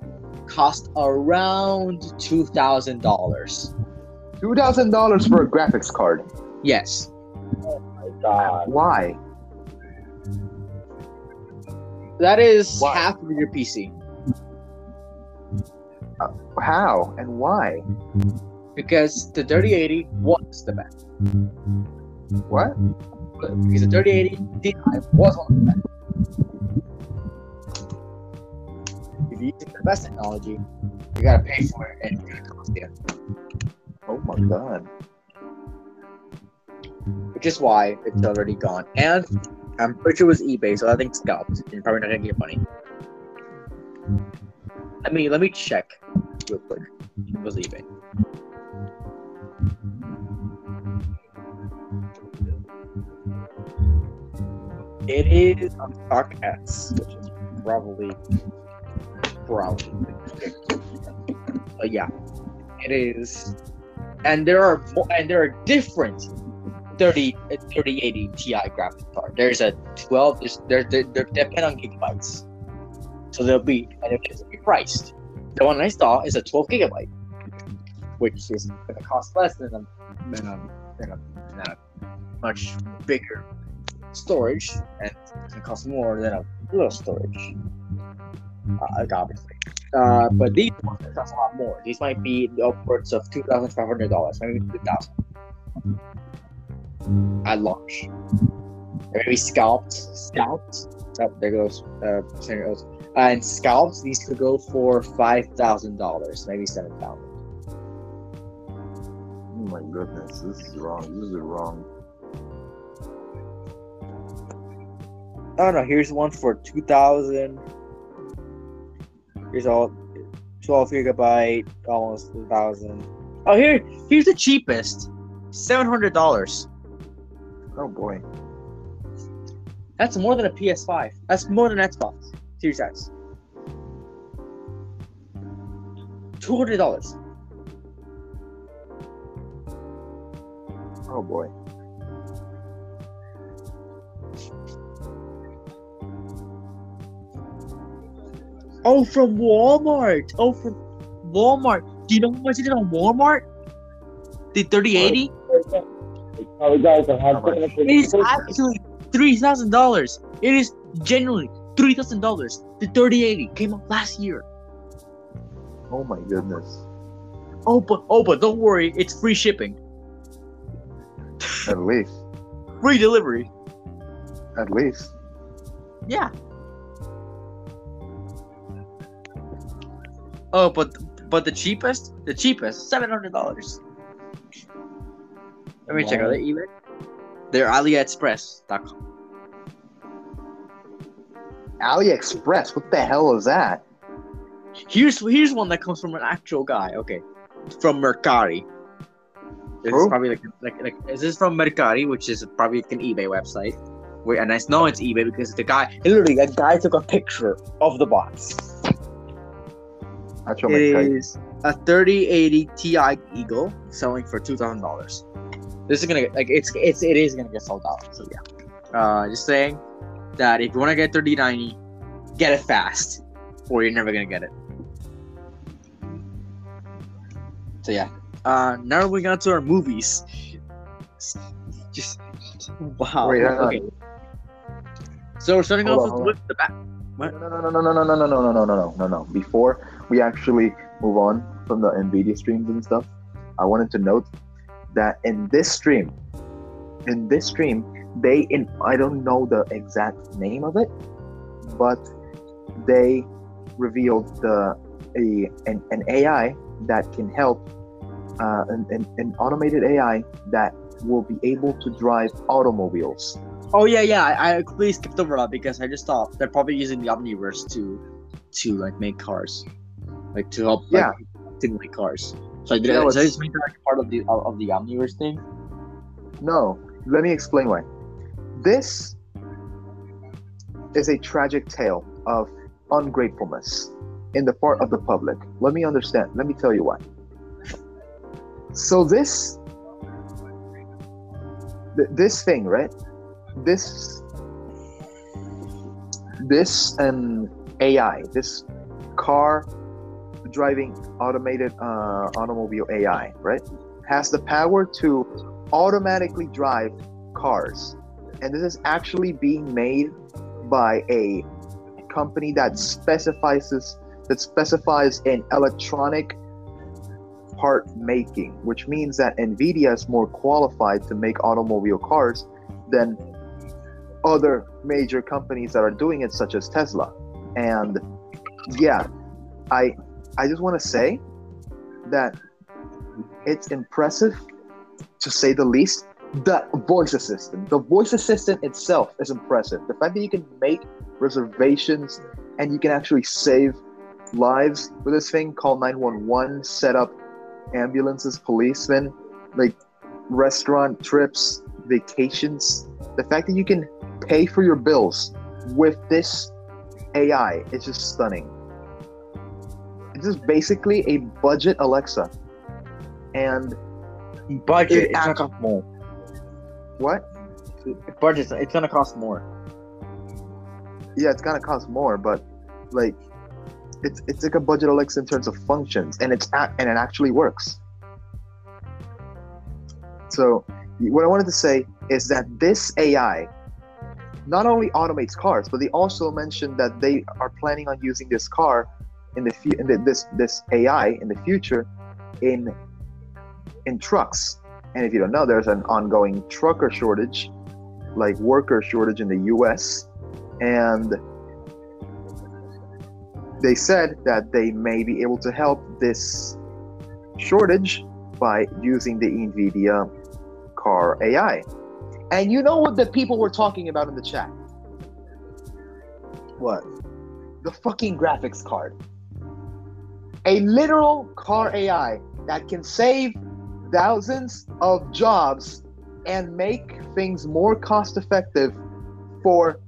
cost around two thousand dollars. Two thousand dollars for a graphics card. Yes, Oh my God. Why? that is Why? half of your PC How and why? because the 3080 was the best. What? Because the 3080 Ti was one of the best. If you're using the best technology, you gotta pay for it and it's gonna cost you. Oh my god. Which is why it's already gone. And I'm pretty sure it was eBay, so that thing's scalped. You're probably not gonna get money. Let me let me check real quick. Was eBay. It is on StockX, which is probably probably. But yeah, it is, and there are and there are different 30 uh, 3080 Ti graphics card. There's a 12. There's there they they depend on gigabytes, so they'll be and be priced. The one I saw is a 12 gigabyte, which is going to cost less than a than a, than a, than a much bigger storage, and cost more than a little storage. Uh, obviously. Uh, but these ones cost a lot more. These might be upwards of two thousand five hundred dollars, maybe two thousand at launch. Maybe scalped, scalped. Oh, there goes. Uh. And scalps, these could go for five thousand dollars, maybe seven thousand. Oh my goodness, this is wrong. This is wrong. Oh no, here's one for two thousand. Here's all twelve gigabyte, almost two thousand. Oh here, here's the cheapest, seven hundred dollars. Oh boy. That's more than a PS5. That's more than Xbox Series X. Two hundred dollars. Oh boy. Oh, from Walmart. Oh, from Walmart. Do you know how much it is on Walmart? The thirty eighty. Sorry guys, I How have much? technical It is actually three thousand dollars. It is genuinely three thousand dollars. The thirty eighty came out last year. Oh my goodness. Oh, but oh, but don't worry, it's free shipping, At least. <laughs> free delivery. At least. Yeah. Oh, but but the cheapest, the cheapest, seven hundred dollars. Let me check out their eBay. They're AliExpress.com. AliExpress, what the hell is that? Here's here's one that comes from an actual guy. Okay, from Mercari. This is probably like, like like is this from Mercari, which is probably like an eBay website. Wait, and I know it's eBay because the guy literally a guy took a picture of the box. Actual It McKay. is a 3080 Ti Eagle selling for two thousand dollars. This is gonna get like it's it's it is gonna get sold out. So yeah, uh, just saying that if you want to get 3090, get it fast, or you're never gonna get it. So yeah, uh, now moving on to our movies. Just wow. Wait, okay. So we're starting Hold off on, with, with the back. No, no, no, no, no, no, no, no, no, no, no, no, no, no. Before we actually move on from the Nvidia streams and stuff, I wanted to note that in this stream, in this stream, they in I don't know the exact name of it, but they revealed the a an, an AI that can help uh, an, an, an automated AI that will be able to drive automobiles. Oh yeah, yeah. I, I completely skipped over that because I just thought they're probably using the Omniverse to to like make cars, like to help like, Yeah. simulate cars. So I did. So I just made that like, part of the of the Omniverse thing. No, let me explain why. This is a tragic tale of ungratefulness in the part of the public. Let me understand. Let me tell you why. So this th- this thing, right? This this um, AI, this car driving automated uh, automobile AI, right? Has the power to automatically drive cars. And this is actually being made by a company that specifies that specifies in electronic part making, which means that Nvidia is more qualified to make automobile cars than other major companies that are doing it, such as Tesla. And yeah, I I just want to say that it's impressive to say the least. The voice assistant, the voice assistant itself is impressive. The fact that you can make reservations and you can actually save lives with this thing, call 911, set up ambulances, policemen, like restaurant trips, vacations. The fact that you can pay for your bills with this AI is just stunning. It's just basically a budget Alexa. And Budget. It what? Budget. It's gonna cost more. Yeah, it's gonna cost more, but like it's it's like a budget Alexa in terms of functions, and it's ac- and it actually works. So what I wanted to say is that this AI not only automates cars, but they also mentioned that they are planning on using this car in the, fu- in the this this AI in the future in in trucks. And if you don't know, there's an ongoing trucker shortage, like worker shortage in the U.S. And they said that they may be able to help this shortage by using the NVIDIA car AI. And you know what the people were talking about in the chat? What? The fucking graphics card. A literal car AI that can save thousands of jobs and make things more cost effective for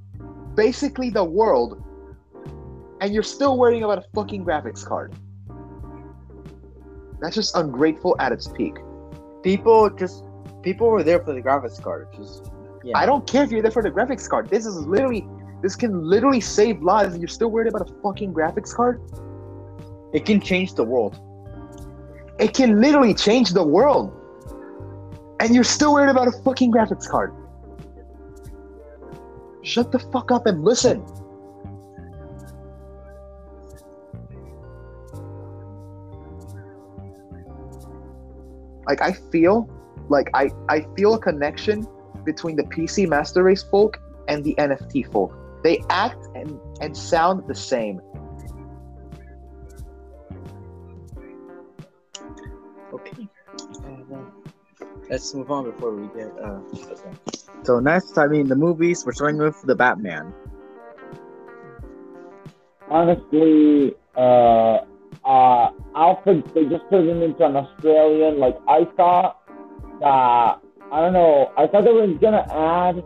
basically the world. And you're still worrying about a fucking graphics card. That's just ungrateful at its peak. People just people were there for the graphics card. Just yeah. I don't care if you're there for the graphics card. This is literally, this can literally save lives, and you're still worried about a fucking graphics card. It can change the world. It can literally change the world, and you're still worried about a fucking graphics card. Shut the fuck up and listen. Like I feel, like I I feel a connection between the PC Master Race folk and the NFT folk. They act and, and sound the same. Let's move on before we get. Uh, okay. So next, I mean, the movies. We're starting with the Batman. honestly, uh, uh, Alfred, they just turned him into an Australian. Like, I thought that, I don't know, I thought they were going to add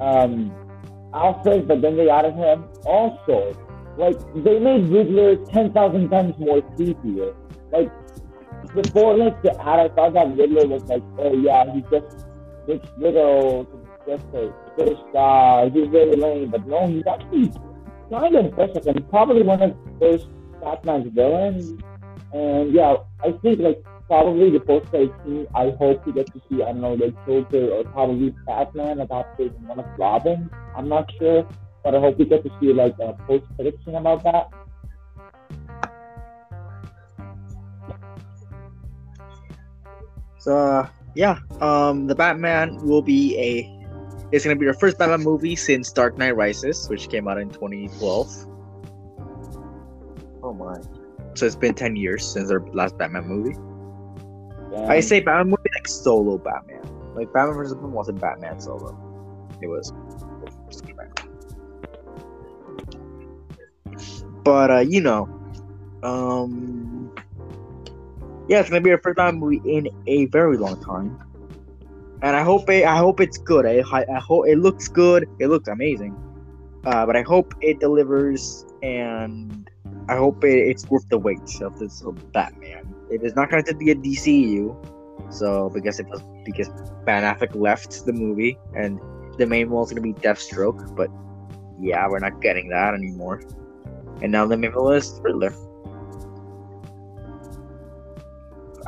um, Alfred, but then they added him. Also, like, they made Riddler 10,000 times more creepier. Like, before, like, the ad, I thought that Riddler was like, oh, yeah, he's just this little, just a fish guy, he's very lame. But no, he's actually kind of impressive and probably one of the first Batman's villains. And yeah, I think like probably the post credit scene, I hope we get to see, I don't know, the Joker or probably Batman adopted one of Robin. I'm not sure, but I hope we get to see like a post scene about that. Uh, yeah, um, the Batman will be a. It's gonna be the first Batman movie since Dark Knight Rises, which came out in 2012. Oh my. So it's been 10 years since their last Batman movie. And I say Batman movie like solo Batman. Like Batman vs Superman wasn't Batman solo. It was. But uh, you know, um, yeah, it's gonna be our first Batman movie in a very long time, and I hope it, I hope it's good. I, I, hope it looks good. It looks amazing, uh, but I hope it delivers and I hope it, it's worth the wait of this of Batman. It is not going to be a DCU, so because it because Ben Affleck left the movie and the main one is going to be Deathstroke, but yeah, we're not getting that anymore. And now the main one is Riddler.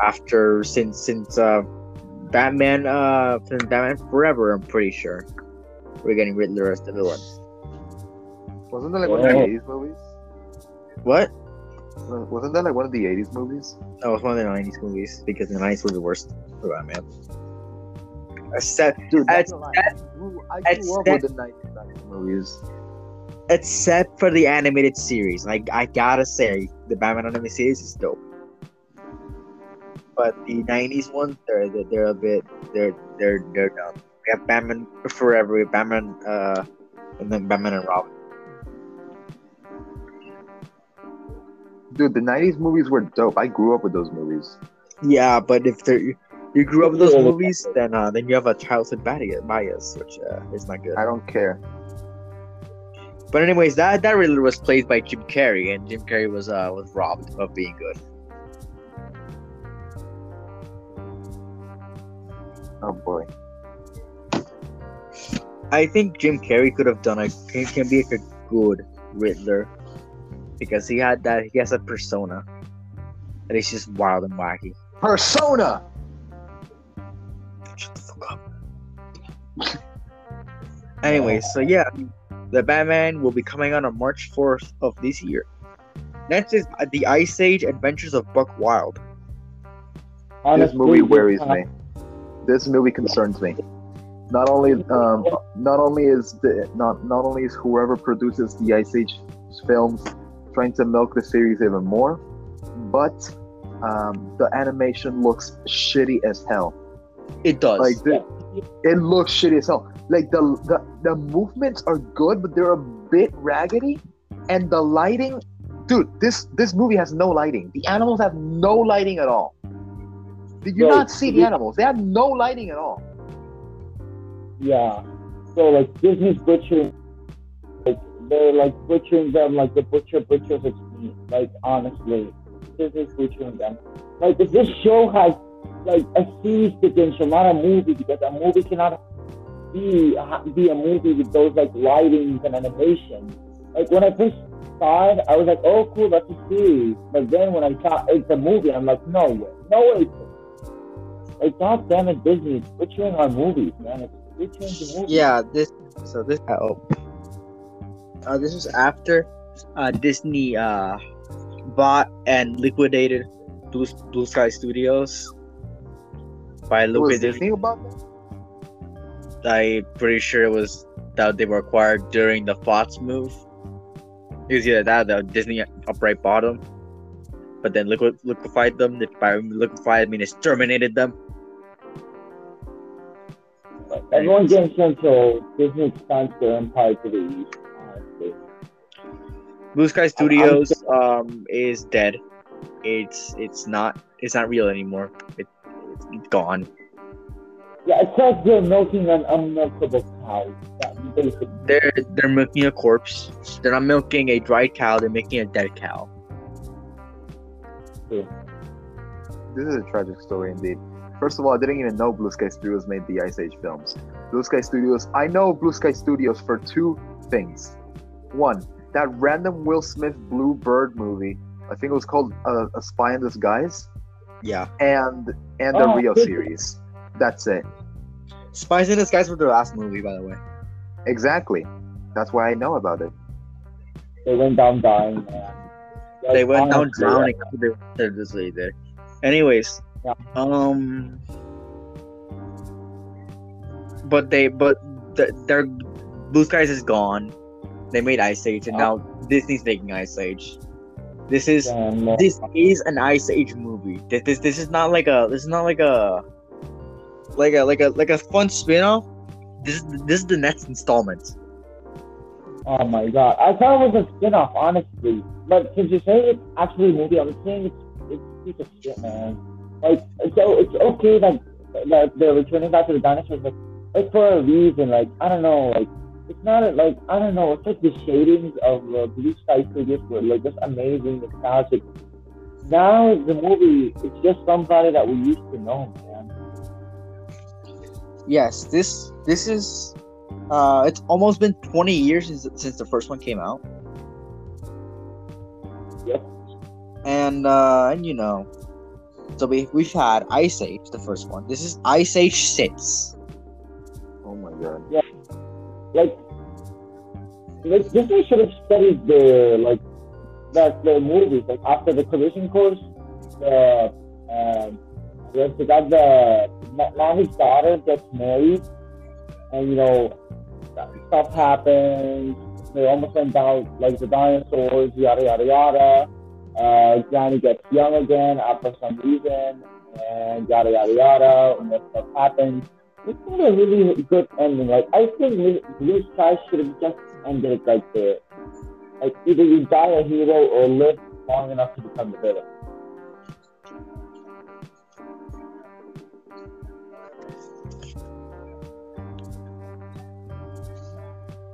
After since since uh Batman uh since Batman Forever, I'm pretty sure we're getting Riddler as the villain. Wasn't that like one of the Yeah. 80s movies? What? Wasn't that like one of the 80s movies? No, it's one of the '90s movies because the '90s were the worst for Batman. Except, Dude, that's- not gonna I grew, I up with the 90s movies. except for the animated series, like I gotta say, the Batman animated series is dope. But the '90s ones, they're they're, they're a bit they're they're they're dumb. We have Batman Forever, we have Batman, uh, and then Batman and Robin. Dude, the 90s movies were dope. I grew up with those movies. Yeah, but if they're you grew up with those movies, then uh, then you have a childhood bias, bias which uh, is not good. I don't care. But anyways, that that Riddler was played by Jim Carrey, and Jim Carrey was uh was robbed of being good. Oh boy. I think Jim Carrey could have done a can, can be like a good Riddler because he had that he has a persona that is just wild and wacky. Persona! Shut the fuck up. Anyways, so yeah, the Batman will be coming out on March fourth of this year. Next is uh, the Ice Age Adventures of Buck Wild. This movie worries time- me. This movie concerns me. Not only um, not only is the not not only is whoever produces the Ice Age films trying to milk the series even more, but um, the animation looks shitty as hell. It does. Like the, it looks shitty as hell. Like the, the the movements are good, but they're a bit raggedy, and the lighting, dude. This this movie has no lighting. The animals have no lighting at all. Did you Bro, not see the animals? They have no lighting at all. Yeah. So like Disney's butchering, like they're like butchering them like the butcher butchers its meat. Like honestly, Disney's butchering them. Like if this show has like a series potential, not a movie, because a movie cannot be be a movie with those like lightings and animation. Like when I first saw it, I was like, oh cool, that's a series. But then when I saw it's a movie, I'm like, no way, no way. Like God damn it, Disney, it's butchering our movies, man. It's butchering the movies. Yeah, this so this oh, uh, this was after uh, Disney uh, bought and liquidated Blue, Blue Sky Studios by It was liquidating. Disney about that? I'm pretty sure it was that they were acquired during the Fox move. It was either that, or the Disney upright bottom, but then liquid liquefied them. If By liquefied, I mean exterminated them. Everyone getting until Disney expands their empire to the east. honestly. Blue Sky Studios um is dead. It's it's not it's not real anymore. It, it's gone. Yeah, it's like they're milking an unmilkable cow. Basically. They're they're milking a corpse. They're not milking a dry cow. They're making a dead cow. This is a tragic story indeed. First of all, I didn't even know Blue Sky Studios made the Ice Age films. Blue Sky Studios, I know Blue Sky Studios for two things. One, that random Will Smith Blue Bird movie. I think it was called uh, A Spy in Disguise, Yeah. and and the Oh, Rio good. series. That's it. Spies in Disguise was their last movie, by the way. Exactly. That's why I know about it. They went down dying, man. They went down honestly, drowning after they they're there. Anyways, Yeah. um, but they but the, their Blue Skies is gone. They made Ice Age, and now Disney's making Ice Age. This is Damn, man. this is an Ice Age movie. This this, this is not like a this is not like a like a like a like a fun spin-off. This is this is the next installment. Oh my god. I thought it was a spin off, honestly. But since you say it's actually a movie, I'm saying it's it's a piece of shit, man. Like so it's okay that that they're returning back to the dinosaurs, but like for a reason, like I don't know, like it's not like I don't know. It's like the shadings of uh, Blue Sky Studios were like just amazing, nostalgic. Now the movie, it's just somebody that we used to know, man. Yes, this this is. Uh, it's almost been 20 years since since the first one came out. Yep. And uh, and you know, so we we've had Ice Age, the first one. This is Ice Age Six. Oh my god. Yeah. Like, like Disney should have studied the like that the movies like after the collision course. The um, yes, they got the now his daughter gets married, and you know stuff happens. They almost went down like the dinosaurs, yada yada yada. Uh, Johnny gets young again after some reason, and yada yada yada. And that stuff happens. It's not a really good ending. Like I think Blue- Sky should have just ended it like there. Like either you die a hero or live long enough to become the villain.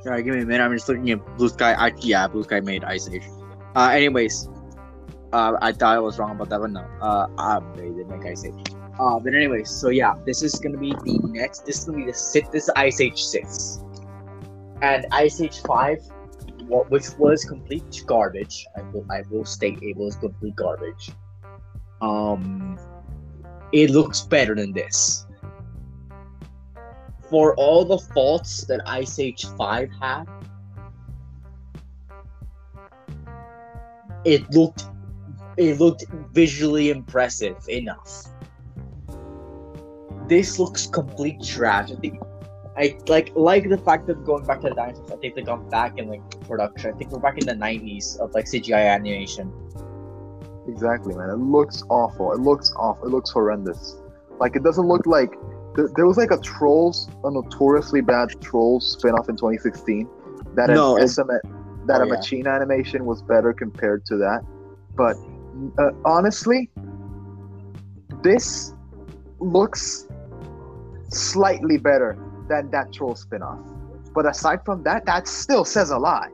Sorry, give me a minute. I'm just looking at Blue Sky. I, yeah, Blue Sky made Ice Age. Uh, anyways, uh, I thought I was wrong about that, but no. Uh, did make Ice Age. Uh, but anyway, so yeah, this is gonna be the next. This is gonna be the sit. This is Ice Age six, and Ice Age five, what which was complete garbage. I will I will state it was complete garbage. Um, it looks better than this. For all the faults that Ice Age five had, it looked it looked visually impressive enough this looks complete trash. I think I like like the fact that going back to the dinosaurs. I think they gone back in like production. I think we're back in the nineties of like CGI animation. Exactly, man. It looks awful. It looks awful. It looks horrendous. Like it doesn't look like th- there was like a Trolls, a notoriously bad Trolls spin-off in 2016. That No, an it- SM, that Oh, a yeah. machine animation was better compared to that. But uh, honestly, this looks slightly better than that Troll spin-off. But aside from that, that still says a lot.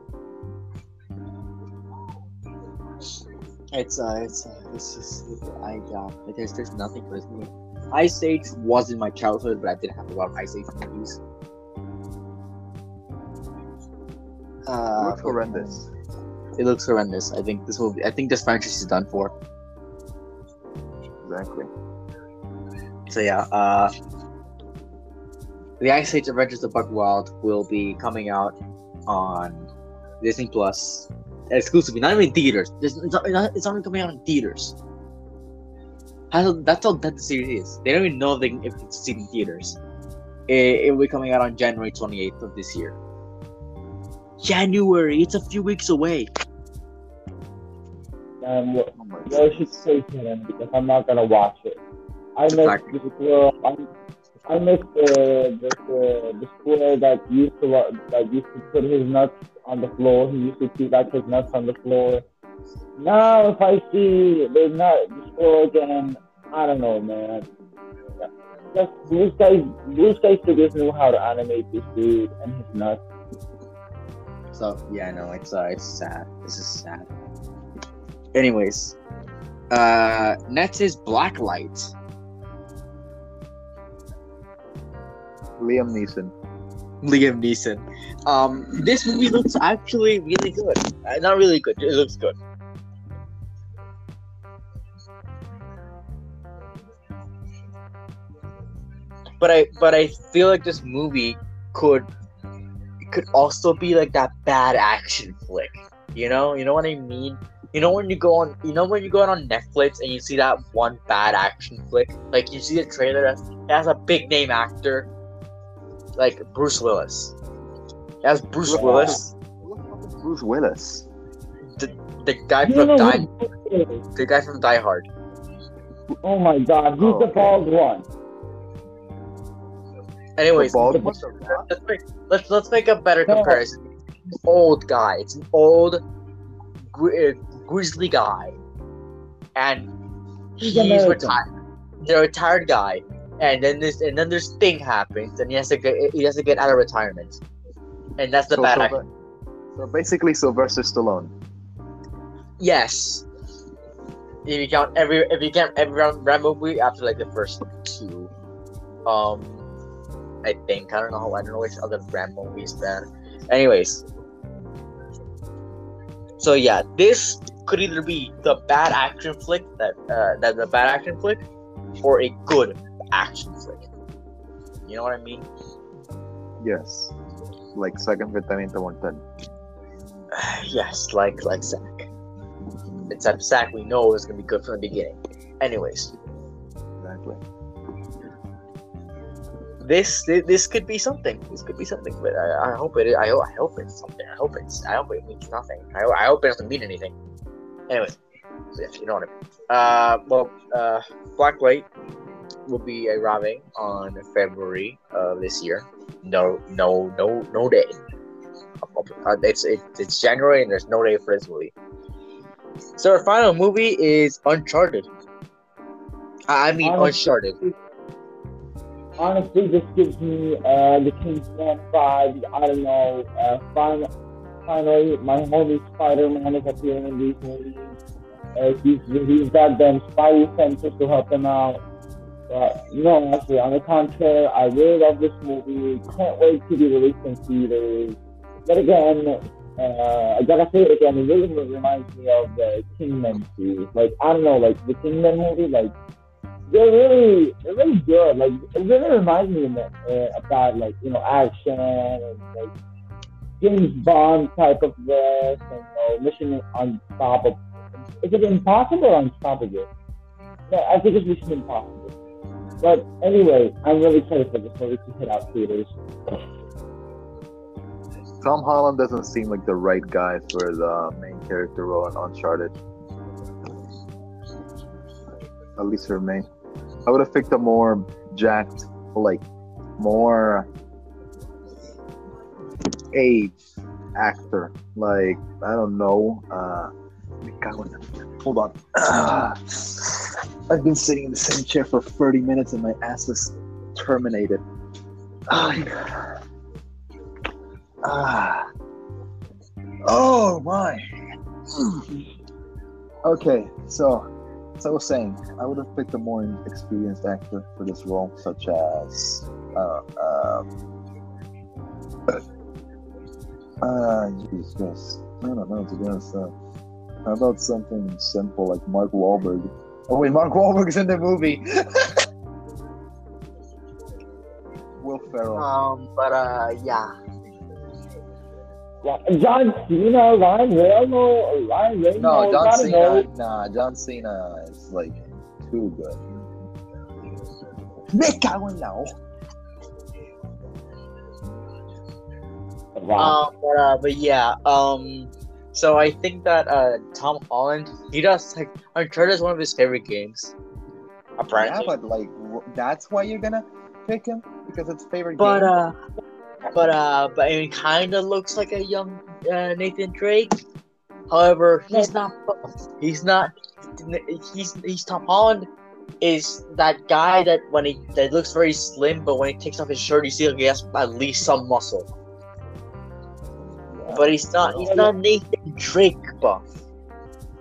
It's uh, it's uh, it's just I uh, there's there's nothing for movie. Ice Age was in my childhood, but I didn't have a lot of Ice Age movies. Uh, looks horrendous. It looks horrendous. I think this movie. I think this franchise is done for. Exactly. So yeah, uh, the Ice Age Adventures of Buck Wild will be coming out on Disney Plus exclusively, not even theaters. It's not, it's not even coming out in theaters. How, that's how dead the series is. They don't even know if, they if it's seen in theaters. It, it will be coming out on January 28th of this year. January, it's a few weeks away. And what, I should say to him because I'm not gonna watch it. I miss Exactly. the squirrel. I, I miss the the, the the squirrel that used to that used to put his nuts on the floor. He used to keep like his nuts on the floor. Now if I see the nut the squirrel again, I don't know, man. Just blue sky blue sky studios knew how to animate this dude and his nuts. So yeah, no, it's uh, it's sad. This is sad. Anyways, uh, next is Blacklight. Liam Neeson. Liam Neeson. Um, this movie looks actually really good. Uh, not really good. It looks good. But I, but I feel like this movie could, could also be like that bad action flick. You know, you know what I mean. You know when you go on, you know when you go on Netflix and you see that one bad action flick, like you see a trailer that has a big name actor, like Bruce Willis. It has Bruce Yeah. Willis, Bruce Willis. the guy You from Die, who this is? the guy from Die Hard. Oh my god, he's Oh, the okay. bald one. Anyways, The bald one? let's make let's let's make a better No. comparison. Old guy. It's an old gri- uh, grizzly guy, and He's he's American. retired. The retired guy, and then this and then this thing happens, and he has to get he has to get out of retirement. and that's the So, bad Sylve- action. so basically, Sylvester Stallone. Yes. If you count every if you count every Ram- Rambo movie after like the first two, um, I think I don't know how I don't know which other Rambo movies bad. Anyways, so yeah, this could either be the bad action flick that uh, that the bad action flick, or a good action flick. You know what I mean? Yes. Like second Vitamina Mortal. yes, like like Zack. Except Zack, we know is gonna be good from the beginning. Anyways. Exactly. this this could be something. This could be something, but I, I hope it. I, I hope it's something. I hope it's. I hope it means nothing. I, I hope it doesn't mean anything. Anyways, so yeah, you know what I mean. Uh, well, uh, Black White will be arriving on February of this year. No, no, no, no day. Uh, It's it, it's January and there's no day for this movie. So our final movie is Uncharted. I mean Honestly- Uncharted. honestly, this gives me uh, the Kingsman vibe. I don't know. Uh, fin- finally, my homie Spider-Man is appearing in these movies. Uh, he's he's got them spidey senses to help him out. But no, actually, on the contrary, I really love this movie. Can't wait to be released in theaters. But again, uh, I gotta say it again. It really reminds me of the Kingsman series. Like I don't know, like the Kingsman movie, like they're really they're really good. Like it really reminds me of, uh, about like you know action and like James Bond type of this and you know, Mission Unstoppable. Is it Impossible or Unstoppable? No, I think it's Mission Impossible. But anyway, I'm really excited for this movie to hit out theaters. Tom Holland doesn't seem like the right guy for the main character role in Uncharted. At least for me. I would have picked a more jacked, like, more age actor. Like, I don't know. Uh, hold on. <sighs> I've been sitting in the same chair for 30 minutes and my ass is terminated. Ah. Ah. Oh my. <sighs> Okay, so as I was saying, I would have picked a more experienced actor for this role, such as uh um uh Jesus. I don't know to be honest. Uh, how about something simple like Mark Wahlberg? Oh wait, Mark Wahlberg's in the movie. <laughs> Will Ferrell. Um, but uh, yeah. Yeah, John Cena, Ryan Reynolds, Ryan Reynolds. No, John I don't know. Cena. Nah, John Cena is like too good. Me cago en la hoja. Wow. Um, but uh, but yeah. Um, so I think that uh, Tom Holland, he does like Uncharted is one of his favorite games. Yeah, but like w- that's why you're gonna pick him because it's favorite but game. uh, but uh, but I mean, kind of looks like a young uh, Nathan Drake. However, he's not. He's not. He's he's Tom Holland is that guy that when he that looks very slim, but when he takes off his shirt, you see he has at least some muscle. But he's not. He's not Nathan Drake buff.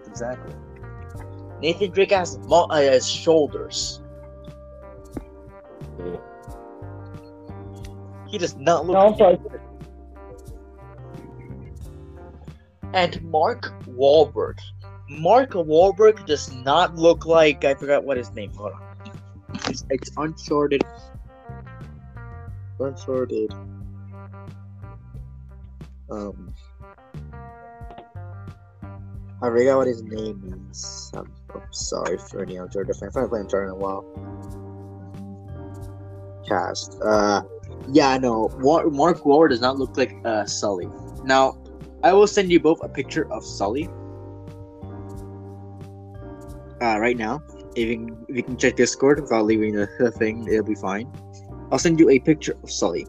exactly. Nathan Drake has mu- uh, has shoulders. He does not look. And also, I And Mark Wahlberg. Mark Wahlberg does not look like I forgot what his name. Hold on. It's, it's Uncharted. Uncharted. Um. I forgot what his name is. I'm, I'm sorry for any Uncharted fan. I haven't played Uncharted in a while. Cast. Uh, yeah, no. Mark Wahlberg does not look like uh Sully. Now, I will send you both a picture of Sully. Uh, right now, if you can, if you can check Discord without leaving the thing, it'll be fine. I'll send you a picture of Sully,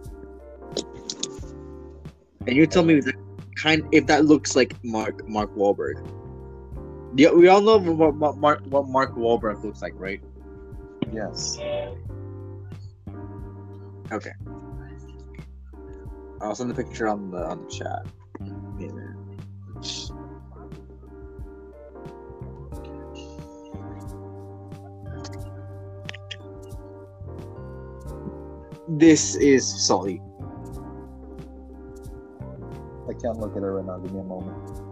and you tell me if that kind if that looks like Mark Mark Wahlberg. Yeah, we all know what, what Mark what Mark Wahlberg looks like, right? Yes. Okay. I'll send the picture on the on the chat. Minute. This is Sully. Can't look at her right now. Give me a moment.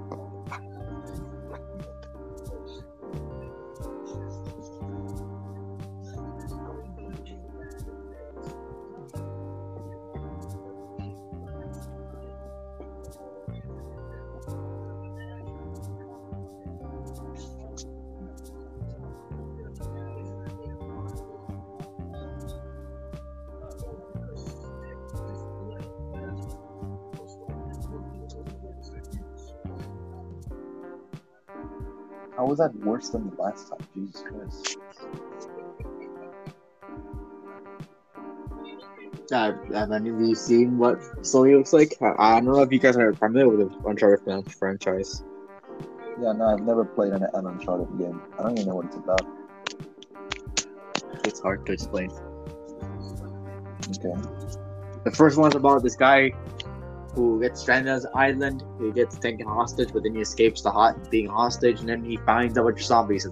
Was that worse than the last time? Jesus Christ. Uh, have any of you seen what Sully looks like? I, I don't know if you guys are familiar with the Uncharted fran- franchise. Yeah, no, I've never played an, an Uncharted game. I don't even know what it's about. It's hard to explain. Okay. The first one's about this guy who gets stranded on an island. He gets taken hostage, but then he escapes the hot being hostage, and then he finds a bunch of zombies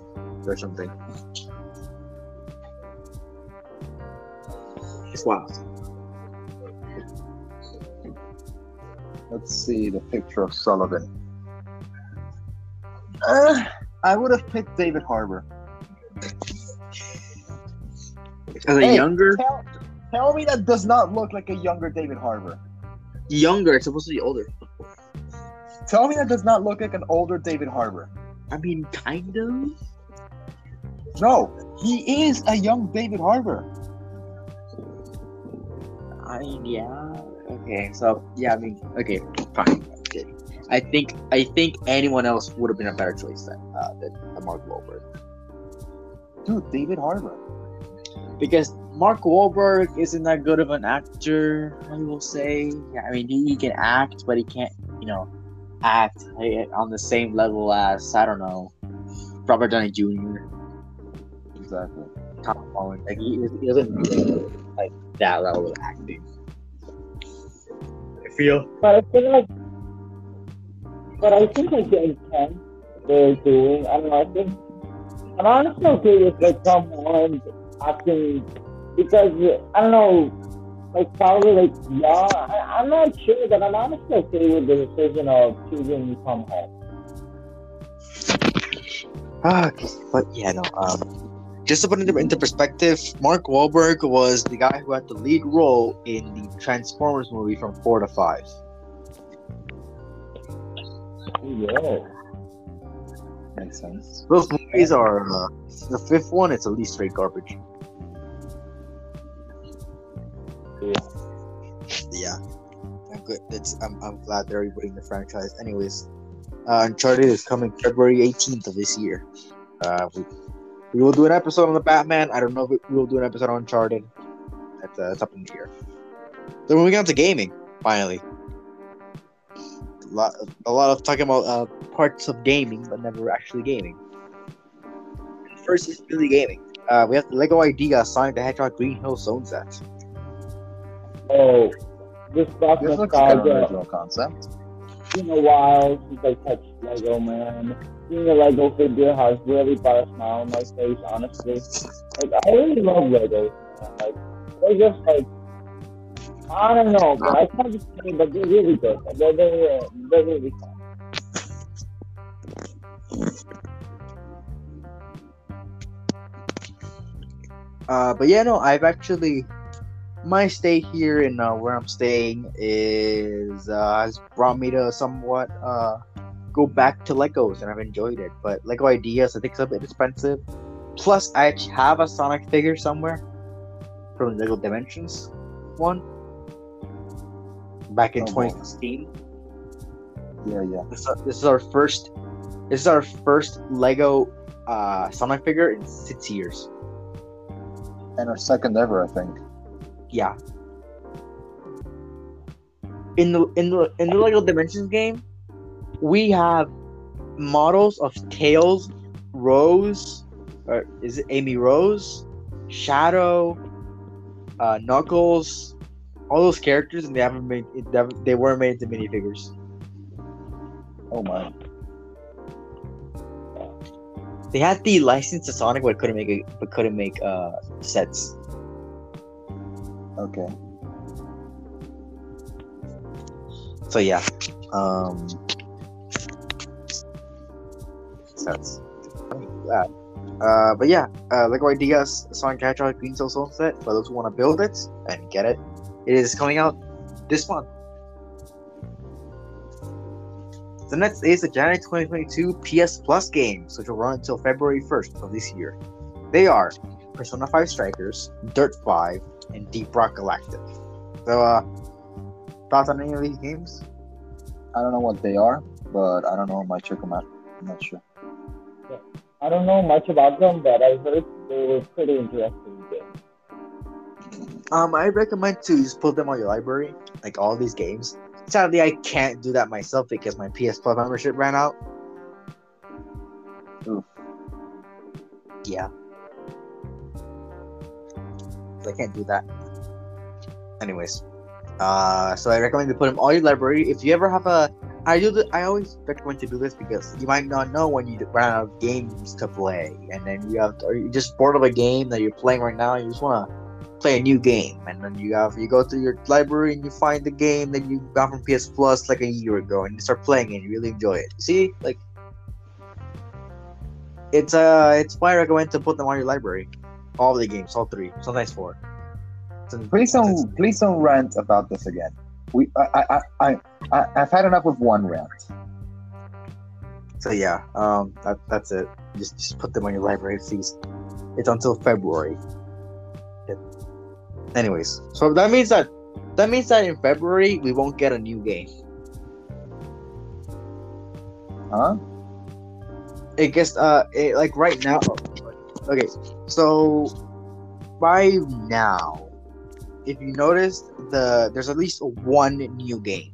or something. It's wild. Let's see the picture of Sullivan. Uh, I would have picked David Harbour. As a Hey, younger, Tell, tell me that does not look like a younger David Harbour. Younger, it's supposed to be older. Tell me that does not look like an older David Harbour. I mean, kind of. No, he is a young David Harbour. I mean, yeah. Okay, so yeah, I mean, okay, fine. Okay. I think I think anyone else would have been a better choice than uh, than Mark Wahlberg Dude, David Harbour. because Mark Wahlberg isn't that good of an actor. I will say. I mean, he, he can act, but he can't, you know, act eh, on the same level as I don't know, Robert Downey Jr. Exactly. Tom Holland. Like he, he doesn't do like that level of acting. I feel. But I feel like, but I think like the intent they're doing, I don't know. I think And I'm honestly okay with like Tom Holland acting because I don't know, like probably like yeah. I, I'm not sure, but I'm honestly okay with the decision of choosing Tom Holland. Ah, but yeah, no. Um, just to put it into perspective, Mark Wahlberg was the guy who had the lead role in the Transformers movie from four to five. Yeah. Makes sense. Those movies are uh, the fifth one. It's at least straight garbage. Yeah, I'm good. It's I'm, I'm glad they're rebooting the franchise. Anyways, uh, Uncharted is coming February 18th of this year. Uh, we, we will do an episode on the Batman. I don't know if we will do an episode on Uncharted. That's, uh, up in the air. Then moving on to gaming, finally. A lot, a lot of talking about uh, parts of gaming, but never actually gaming. First is really gaming. Uh, we have the Lego Idea Sonic the Hedgehog Green Hill Zone set. Oh, this stuff This looks like an original concept. It's been a while since I touched Lego, man. Seeing a Lego figure has really brought a smile on my face, honestly. Like, I really love Legos, man. Like, they're just like, I don't know, but I can't explain, but they're really good. They're, they're, they're really fun. Uh, but yeah, no, I've actually my stay here and uh, where I'm staying is uh, has brought me to somewhat uh, go back to Legos, and I've enjoyed it. But Lego Ideas, I think, is a bit expensive. Plus, I actually have a Sonic figure somewhere from the Lego Dimensions one back in Oh, 2016. Yeah, yeah. This, this is our first. This is our first Lego uh, Sonic figure in six years. And our second ever, I think. Yeah. In the in the in the Lego Dimensions game, we have models of Tails, Rose, or is it Amy Rose, Shadow, uh, Knuckles, all those characters, and they haven't made they, weren't made into minifigures. Oh my. They had the license to Sonic, but couldn't make it, but couldn't make uh sets. Okay. So yeah, um, sets. Yeah. Uh, but yeah, uh, Lego Ideas Sonic Hedgehog Green Hill Zone set for those who want to build it and get it. It is coming out this month. The next is the January 2022 PS Plus games, which will run until February 1st of this year. They are Persona 5 Strikers, Dirt 5, and Deep Rock Galactic. So, uh, thoughts on any of these games? I don't know what they are, but I don't know much of them out. I'm not sure. I don't know much about them, but I heard they were pretty interesting games. Um, I recommend to just put them on your library, like all these games. Sadly, I can't do that myself because my PS Plus membership ran out. Oof. Yeah. I can't do that. Anyways, uh, so I recommend to put them all your library. If you ever have a, I do. The, I always recommend to do this because you might not know when you run out of games to play, and then you have, to, or you just bored of a game that you're playing right now. And you just want to play a new game, and then you have you go through your library and you find the game that you got from PS Plus like a year ago, and you start playing it. and You really enjoy it. See, like it's uh, it's why I recommend to put them on your library. All the games, all three, sometimes four. An- Please don't please don't rant about this again. We I I I, I I've had enough of one rant. So yeah, um, that, that's it. Just just put them on your library, please. It's until February. Anyways, so that means that that means that in February we won't get a new game. Huh? It gets uh, it, like right now. Okay, so by now, if you noticed, the there's at least one new game.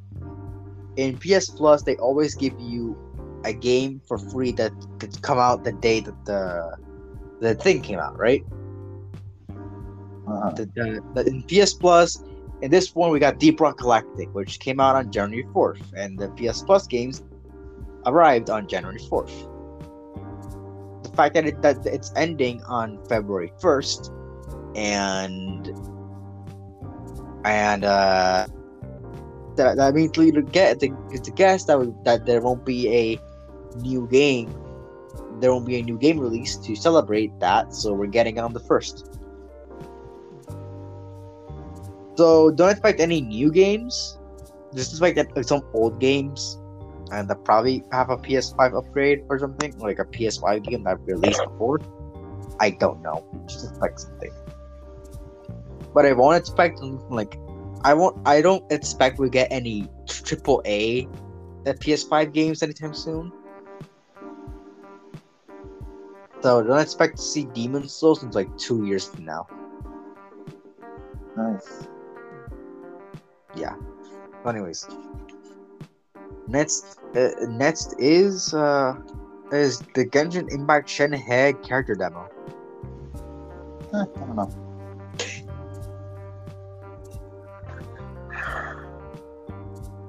In PS Plus, they always give you a game for free that could come out the day that the the thing came out, right? Uh-huh. The, the, the, in PS Plus, in this one we got Deep Rock Galactic, which came out on January 4th, and the PS Plus games arrived on January 4th. Fact that, it, that it's ending on February 1st, and and uh, that, that means to get the to guess that that there won't be a new game. There won't be a new game release to celebrate that, so we're getting on the first. So don't expect any new games. Just expect some old games, and that probably have a PS5 upgrade or something, like a PS5 game that released before. I don't know. Just expect something. But I won't expect like I won't. I don't expect we get any triple A uh, that PS5 games anytime soon. So don't expect to see Demon Souls until like two years from now. Nice. yeah. Anyways, next, uh, next is uh, is the Genshin Impact Shenhe character demo. Eh, I don't know.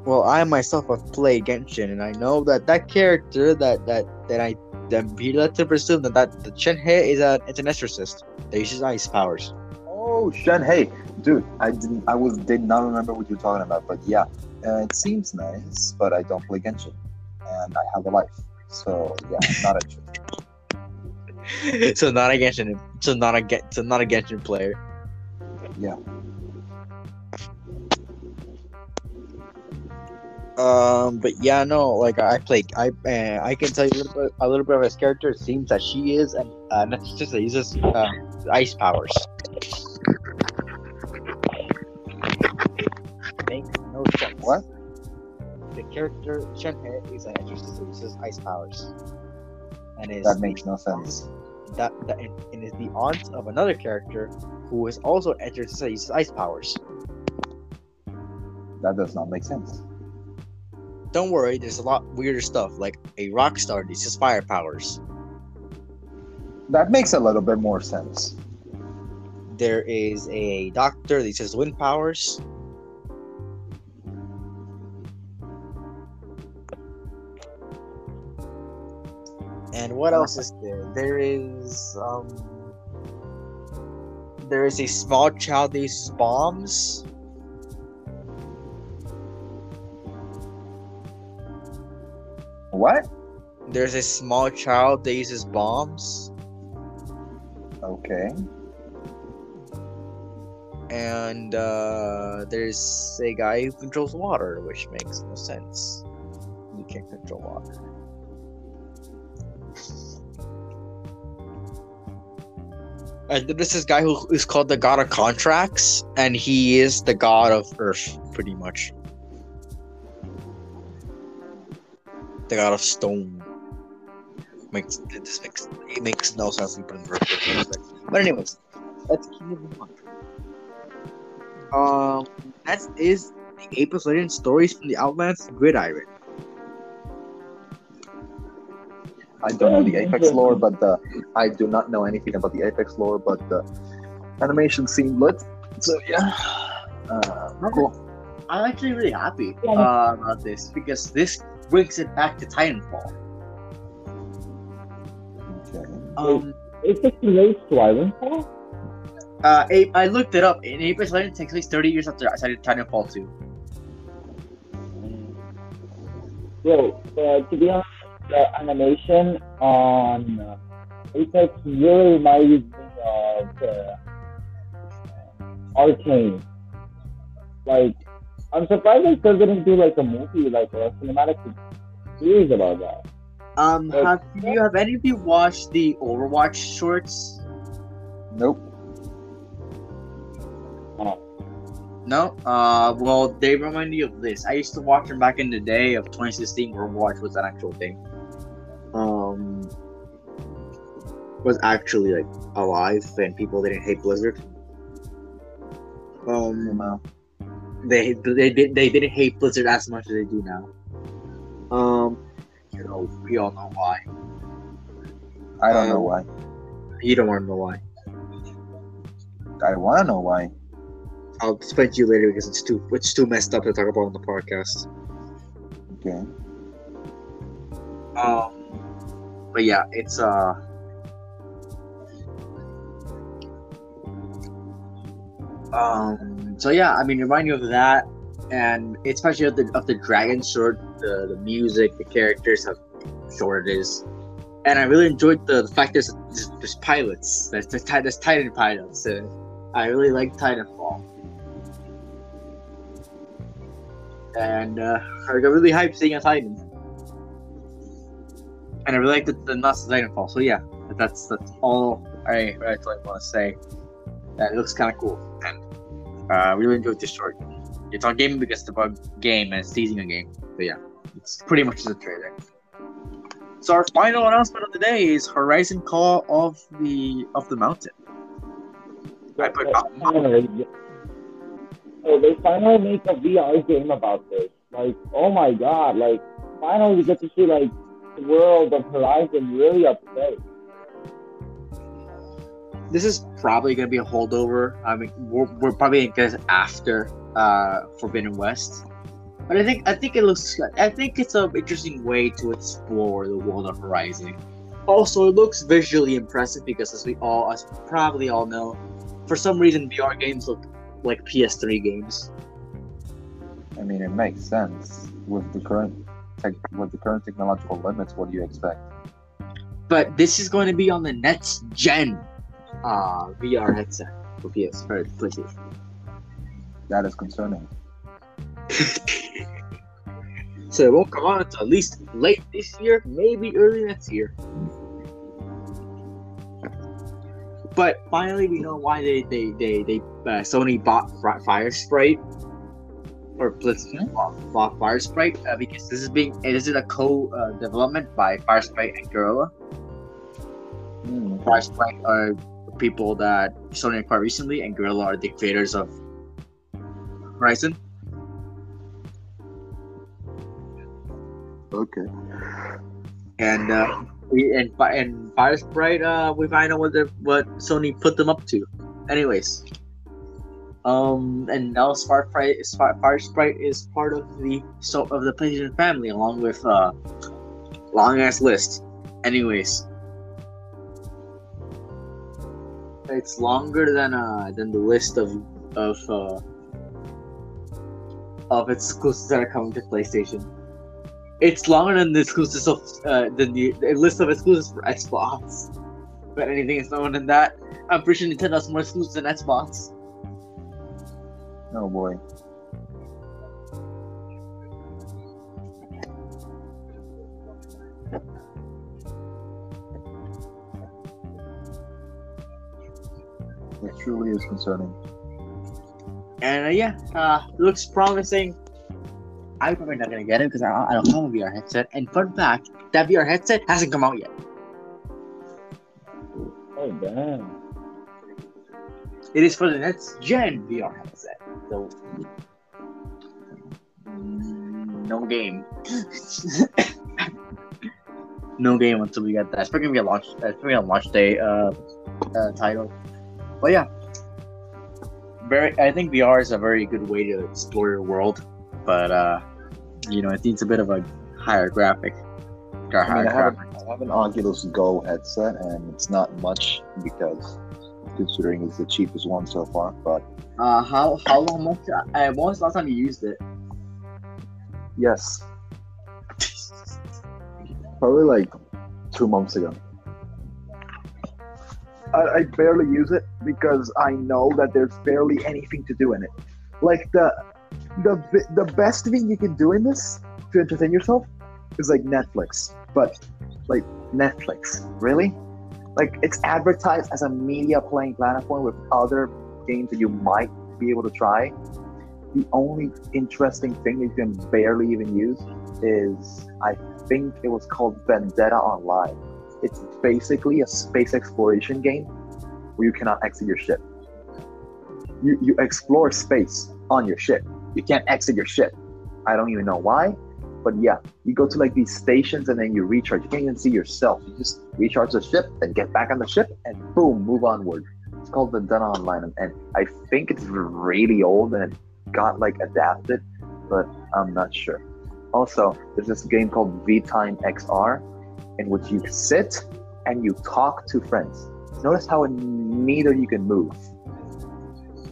Well, I myself have played Genshin, and I know that that character that that that I that be led to presume that that the Shenhe is a it's an exorcist that uses ice powers. Oh, Shen, hey, dude, I didn't, I was did not remember what you're talking about, but yeah, uh, it seems nice, but I don't play Genshin, and I have a life, so yeah, I'm not interested. <laughs> so not a Genshin, so not a get, so not a Genshin player. Yeah. Um, but yeah, no, like I play, I uh, I can tell you a little bit, a little bit of his character. It seems that she is, and uh, not just that uses uh, ice powers. What? The character Shenhe is an exorcist who uses ice powers, and is That makes no sense. that, that and, and is the aunt of another character who is also an exorcist that uses ice powers. That does not make sense. Don't worry, there's a lot weirder stuff like a rock star that uses fire powers. That makes a little bit more sense. There is a doctor that uses wind powers. What else is there? There is um there is a small child that uses bombs. What? There's a small child that uses bombs. Okay. And uh, there's a guy who controls water, which makes no sense. You can't control water. Then there's this guy who is called the god of contracts, and he is the god of earth, pretty much. The god of stone. Makes this makes it makes no sense. But anyways, let's keep moving on. Um, that is the Apex Legends stories from the Outlands Gridiron. I don't know the Apex lore, but the I do not know anything about the Apex lore, but the animation seemed lit. So yeah, uh, cool. I'm actually really happy uh, about this because this brings it back to Titanfall. Okay. Um, It takes relates to Ironfall? uh, I looked it up. In Apex Legends takes place 30 years after I started Titanfall 2. Bro, uh, to be honest, the animation on uh, Apex really reminds me of uh, Arcane. Like, I'm surprised they still didn't do like a movie, like a cinematic series about that. Um, Uh, have you have any of you watched the Overwatch shorts? Nope. No. Uh, well, they remind me of this. I used to watch them back in the day of 2016, where Overwatch was an actual thing. Um, was actually like alive, and people didn't hate Blizzard. Um, they they did they didn't hate Blizzard as much as they do now. Um, you know, we all know why. I don't know Um, why. You don't want to know why. I want to know why. I'll explain to you later because it's too it's too messed up to talk about on the podcast. Okay. Um, but yeah, it's uh. Um. So yeah, I mean, remind you of that, and especially of the of the dragon sword, the the music, the characters, how short it is, and I really enjoyed the, the fact there's there's, there's pilots, there's there's, Titan pilots. Uh, I really like Titanfall, and uh, I got really hyped seeing a Titan and I really like the, the nuts Titanfall. So yeah, that's that's all I actually want to say. That it looks kind of cool, and uh, really enjoyed this short. It's on gaming because it's about game and it's teasing a game. But yeah, it's pretty much just a trailer. So our final announcement of the day is Horizon Call of the of the Mountain. I put Finally, so they finally make a VR game about this. Like, oh my god! Like, finally we get to see like world of Horizon really up close. this is probably gonna be a holdover. I mean, we're, we're probably gonna get after uh, Forbidden West, but I think I think it looks. I think it's an interesting way to explore the world of Horizon. Also, it looks visually impressive because, as we all, as probably all know, for some reason VR games look like PS3 games. I mean, it makes sense with the current tech, with the current technological limits. What do you expect? But this is going to be on the next gen uh, VR headset for PS for PlayStation. That is concerning. <laughs> so it won't come out until at least late this year, maybe early next year. But finally, we know why they they they, they uh, Sony bought Fi- Firesprite or bought, bought Firesprite uh, because this is being this is a co uh, development by Firesprite and Guerrilla. Hmm, Firesprite are people that Sony acquired recently, and Guerrilla are the creators of Horizon. Okay. and uh, we and and Firesprite, uh, we find out what what Sony put them up to. Anyways, um, and now Firesprite, is- Firesprite is part of the so of the PlayStation family, along with uh, long ass list. Anyways, it's longer than uh than the list of of uh of exclusives that are coming to PlayStation. It's longer than the exclusives of uh than the, the list of exclusives for Xbox. But anything is longer than that. I'm pretty sure Nintendo has more exclusives than Xbox. Oh boy. It truly is concerning. And uh, yeah, uh, looks promising. I'm probably not gonna get it because I, I don't have a VR headset. And fun fact, that VR headset hasn't come out yet. Oh damn. It is for the next gen VR headset. So no game. no game until we get that. It's probably gonna be a launch. It's probably a launch day uh, uh, title. But yeah, very. I think VR is a very good way to explore your world, but uh, you know, it needs a bit of a higher graphic. I, mean, I, have, graphic. I have an Oculus Go headset, and it's not much because considering it's the cheapest one so far. But Uh, how how long? Much, uh, when was the last time you used it? yes, probably like two months ago. I, I barely use it because I know that there's barely anything to do in it. Like the the the best thing you can do in this to entertain yourself is like Netflix, but like Netflix, really? Like it's advertised as a media playing platform with other games that you might be able to try. The only interesting thing that you can barely even use is I think it was called Vendetta Online. It's basically a space exploration game where you cannot exit your ship. You you explore space on your ship. You can't exit your ship. I don't even know why, but yeah, you go to like these stations and then you recharge. You can't even see yourself. You just recharge the ship, then get back on the ship, and boom, move onward. It's called Vendetta Online, and, and I think it's really old and it got like adapted, but I'm not sure. Also, there's this game called V Time XR, in which you sit and you talk to friends. Notice how neither you can move.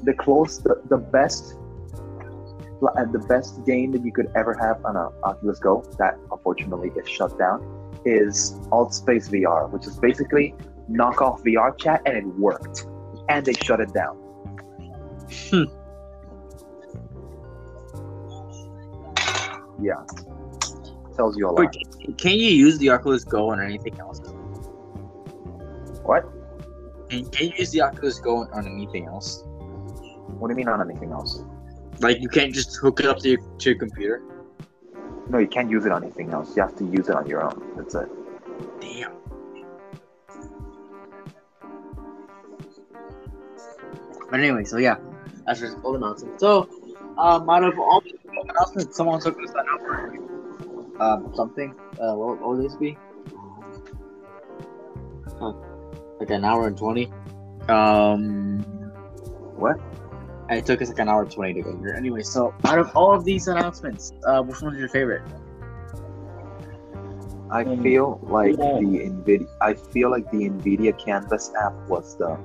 The close, the, the best, the best game that you could ever have on a Oculus Go that unfortunately is shut down is Alt Space VR, which is basically knockoff VR chat, and it worked, and they shut it down. Hmm. Yeah, tells you a lot. Wait, can you use the Oculus Go on anything else? What? Can, can you use the Oculus Go on anything else? What do you mean on anything else? Like you can't just hook it up to your, to your computer. No, you can't use it on anything else. You have to use it on your own. That's it. Damn. But anyway, so yeah, that's just all announcement. So, um, out of all the announcements, someone took this sign up for um something. Uh, what, what would this be? Huh. Like an hour and twenty. Um, What? It took us like an hour and twenty to go here. Anyway, so out of all of these announcements, uh, which one's your favorite? I Um, feel like yeah. the Nvidia. I feel like the Nvidia Canvas app was the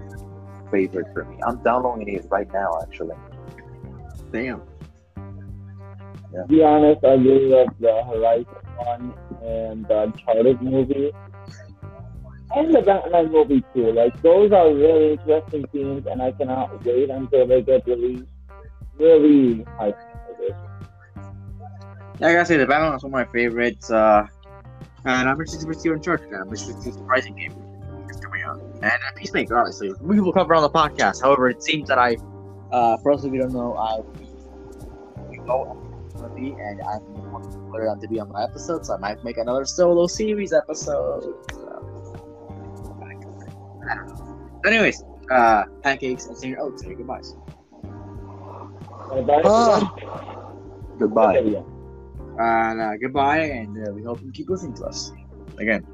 favorite for me. I'm downloading it right now, actually. Damn. To be honest, I really love the Horizon one and the Uncharted movie. And the Batman movie too. Like those are really interesting themes and I cannot wait until they get released. Really hyped for this. Yeah, I say, the Batman was one of my favorites. Uh, and I'm interested to see Uncharted. I'm interested to see the surprising game is coming out. And uh, Peacemaker, obviously. We will cover on the podcast. However, it seems that I, uh, for those of you don't know, I go on and I'm put it on to be on my episode, so I might make another solo series episode. So, I don't know. But anyways, uh, pancakes and senior oats. Say goodbyes. Bye-bye. Ah. Goodbye. Okay, yeah. And uh, goodbye, and uh, we hope you keep listening to us. Again,